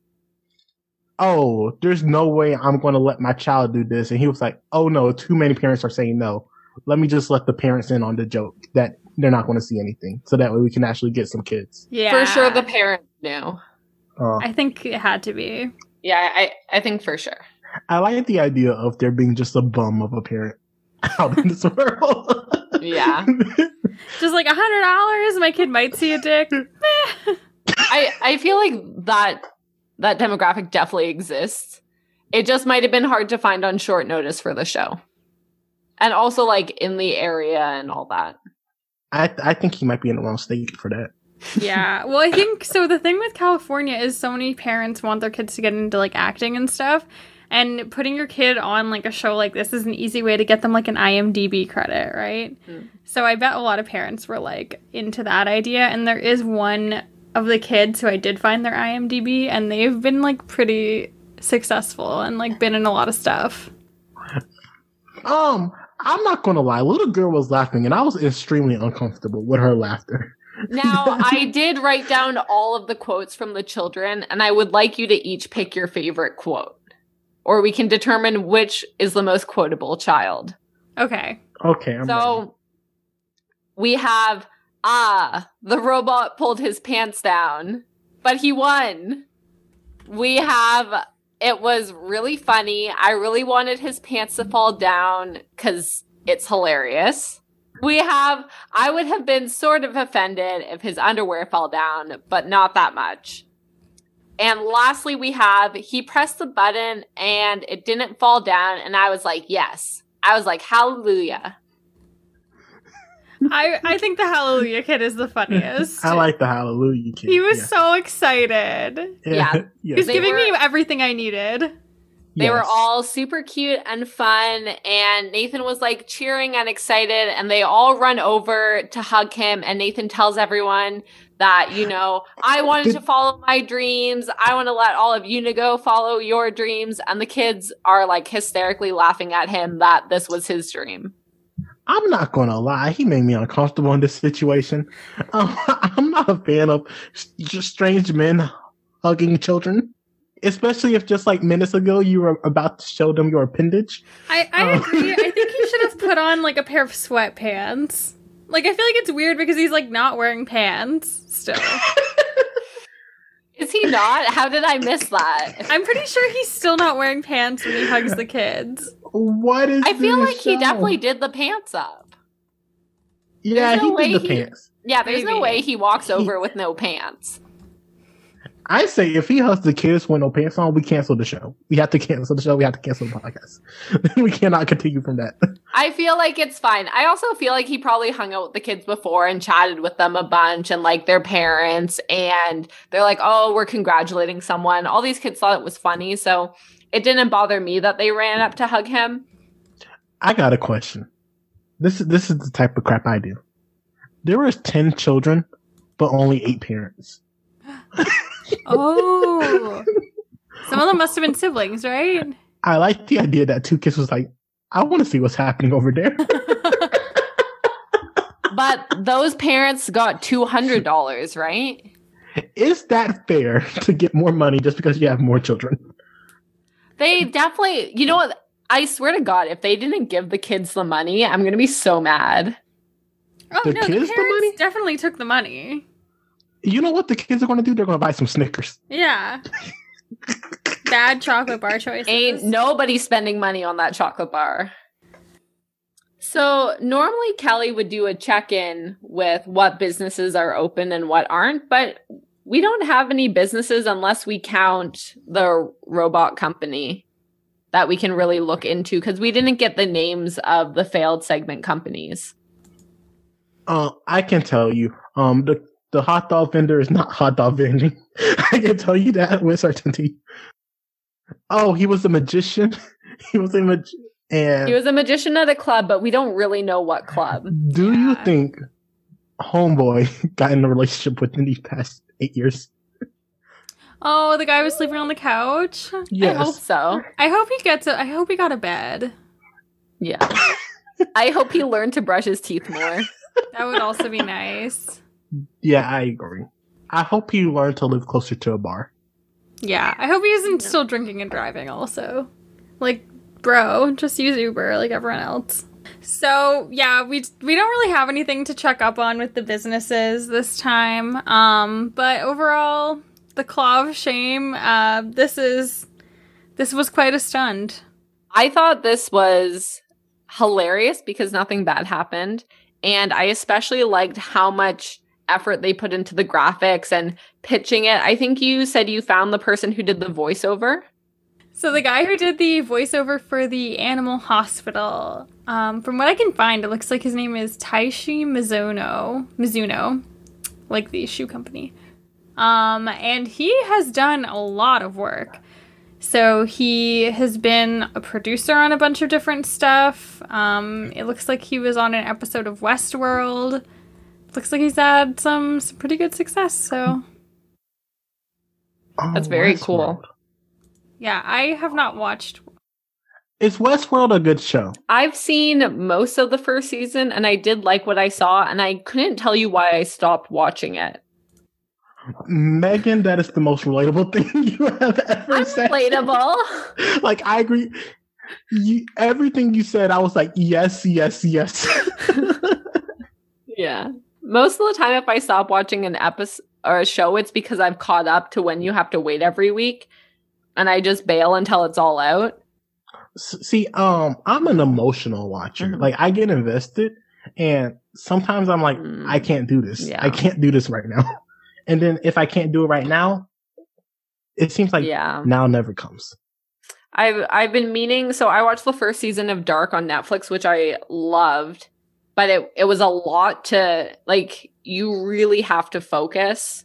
oh, there's no way I'm going to let my child do this? And he was like, oh no, too many parents are saying no. Let me just let the parents in on the joke that they're not going to see anything. So that way we can actually get some kids. Yeah, For sure the parents knew. Uh, I think it had to be. Yeah, I, I think for sure. I like the idea of there being just a bum of a parent out in this world. Yeah. Just like a hundred dollars, my kid might see a dick. I, I feel like that that demographic definitely exists. It just might have been hard to find on short notice for the show. And also like in the area and all that. I I think he might be in the wrong state for that. yeah. Well, I think so. The thing with California is so many parents want their kids to get into like acting and stuff. And putting your kid on like a show like this is an easy way to get them like an IMDb credit, right? Mm. So I bet a lot of parents were like into that idea. And there is one of the kids who I did find their IMDb, and they've been like pretty successful and like been in a lot of stuff. Um, I'm not gonna lie. Little girl was laughing, and I was extremely uncomfortable with her laughter. Now, I did write down all of the quotes from the children, and I would like you to each pick your favorite quote. Or we can determine which is the most quotable child. Okay. Okay, I'm ready. so we have Ah, the robot pulled his pants down, but he won. We have it was really funny. I really wanted his pants to fall down because it's hilarious. We have I would have been sort of offended if his underwear fell down, but not that much. And lastly, we have he pressed the button and it didn't fall down, and I was like, yes. I was like, hallelujah. I I think the Hallelujah Kid is the funniest. I like the Hallelujah kid. He was yeah. so excited. yeah. He yes. was They giving were- me everything I needed. They were all super cute and fun, and Nathan was like cheering and excited, and they all run over to hug him. And Nathan tells everyone that, you know, I wanted Did- to follow my dreams. I want to let all of you to go follow your dreams. And the kids are like hysterically laughing at him that this was his dream. I'm not gonna lie. He made me uncomfortable in this situation. Um, I'm not a fan of just strange men hugging children, especially if just like minutes ago you were about to show them your appendage. I, I Oh. agree. I think he should have put on like a pair of sweatpants. Like I feel like it's weird because he's like not wearing pants still. Is he not? How did I miss that? I'm pretty sure he's still not wearing pants when he hugs the kids. What is? I feel this like he definitely did the pants up. Yeah, there's no he did the he- pants. Yeah, there's no way he walks over with no pants. I say if he hugs the kids with no pants on, we cancel the show. We have to cancel the show. We have to cancel the podcast. we cannot continue from that. I feel like it's fine. I also feel like he probably hung out with the kids before and chatted with them a bunch and like their parents and they're like, "Oh, we're congratulating someone." All these kids thought it was funny, so it didn't bother me that they ran up to hug him. I got a question. This this is the type of crap I do. There was ten children, but only eight parents. Oh. Some of them must have been siblings, right? I like the idea that Two Kids was like, I want to see what's happening over there. But those parents got two hundred dollars, right? Is that fair to get more money just because you have more children? They definitely. You know what? I swear to God, if they didn't give the kids the money, I'm gonna be so mad. Oh The no, kids the the parents money? definitely took the money. You know what the kids are going to do? They're going to buy some Snickers. Yeah. Bad chocolate bar choice. Ain't nobody spending money on that chocolate bar. So normally Kelly would do a check-in with what businesses are open and what aren't, but we don't have any businesses unless we count the robot company that we can really look into because we didn't get the names of the failed segment companies. Uh, I can tell you, um, the the hot dog vendor is not hot dog vending. I can tell you that with certainty. Oh, he was a magician. he was a mag, and He was a magician at a club, but we don't really know what club. do you think Homeboy got in a relationship within these past eight years? Oh, the guy was sleeping on the couch. Yes. I hope so. I hope he gets a I hope he got a bed. Yeah. I hope he learned to brush his teeth more. That would also be nice. Yeah, I agree. I hope he learned to live closer to a bar. Yeah. I hope he isn't still drinking and driving also. Like, bro, just use Uber like everyone else. So yeah, we we don't really have anything to check up on with the businesses this time. Um, but overall, the claw of shame. Uh, this is this was quite a stunt. I thought this was hilarious because nothing bad happened. And I especially liked how much effort they put into the graphics and pitching it. I think you said you found the person who did the voiceover. So the guy who did the voiceover for the animal hospital, um, from what I can find, it looks like his name is Taishi Mizuno, Mizuno, like the shoe company. Um, and he has done a lot of work. So he has been a producer on a bunch of different stuff. Um, it looks like he was on an episode of Westworld. Looks like he's had some, some pretty good success. So Oh, That's very Westworld. cool. yeah, I have not watched Is Westworld a good show? I've seen most of the first season and I did like what I saw, and I couldn't tell you why I stopped watching it. Megan, that is the most relatable thing you have ever I'm said. relatable. like I agree. You, everything you said, I was like, yes, yes, yes. Yeah. Most of the time, if I stop watching an episode or a show, it's because I've caught up to when you have to wait every week, and I just bail until it's all out. See, um, I'm an emotional watcher. Mhm. Like I get invested, and sometimes I'm like, Mm. I can't do this. Yeah. I can't do this right now. And then if I can't do it right now, it seems like yeah. now never comes. I've I've been meaning so I watched the first season of Dark on Netflix, which I loved, but it it was a lot to like you really have to focus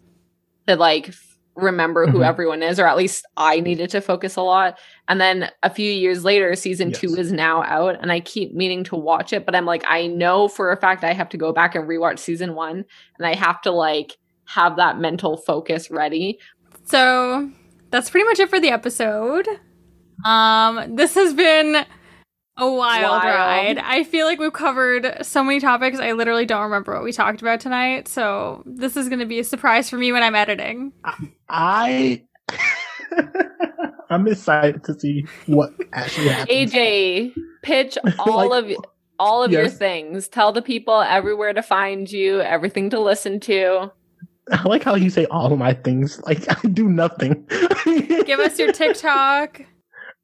to like remember who Mhm. everyone is, or at least I needed to focus a lot. And then a few years later, season two is now out, and I keep meaning to watch it, but I'm like, I know for a fact I have to go back and rewatch season one, and I have to like have that mental focus ready. So that's pretty much it for the episode. Um, this has been a wild, Wild. ride. I feel like we've covered so many topics. I literally don't remember what we talked about tonight. So this is going to be a surprise for me when I'm editing. I I'm excited to see what actually happens. AJ, pitch all Like- of all of your things. Tell the people everywhere to find you, everything to listen to. I like how you say all of my things. Like I do nothing. Give us your TikTok.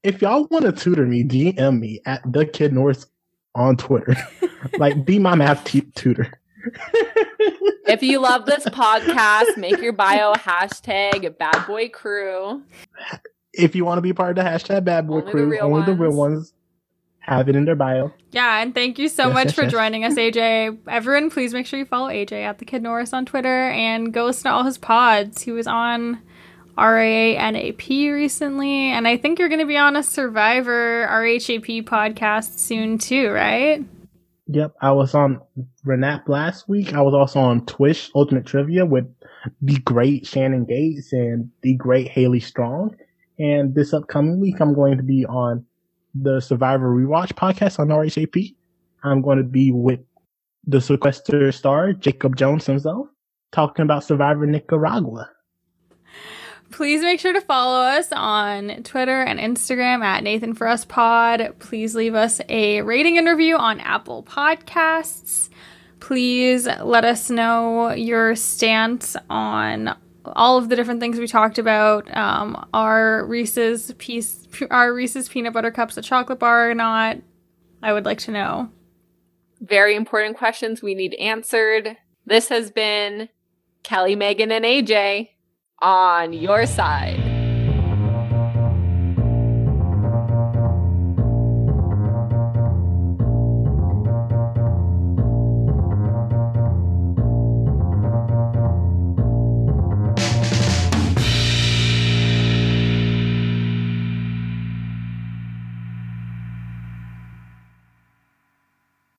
If y'all want to tutor me, DM me at the Kid North on Twitter. like, be my math t- tutor. If you love this podcast, make your bio hashtag bad boy crew. if you want to be part of the hashtag Bad Boy Only the Crew, real only the real ones. ones have it in their bio. Yeah, and thank you so Yes, much yes, for yes. joining us, AJ. Everyone, please make sure you follow AJ at the Kid Norris on Twitter and go listen to all his pods. He was on RANAP recently, and I think you're going to be on a Survivor RHAP podcast soon too, right? Yep, I was on Renap last week. I was also on Twitch Ultimate Trivia with the great Shannon Gates and the great Haley Strong. And this upcoming week, I'm going to be on the Survivor Rewatch podcast on RHAP. I'm going to be with the sequester star, Jacob Jones himself, talking about Survivor Nicaragua. Please make sure to follow us on Twitter and Instagram at Nathan for Us Pod. Please leave us a rating and review on Apple Podcasts. Please let us know your stance on all of the different things we talked about. Um, are Reese's piece, are Reese's peanut butter cups a chocolate bar or not? I would like to know. Very important questions we need answered. This has been Kelly, Megan, and AJ on your side.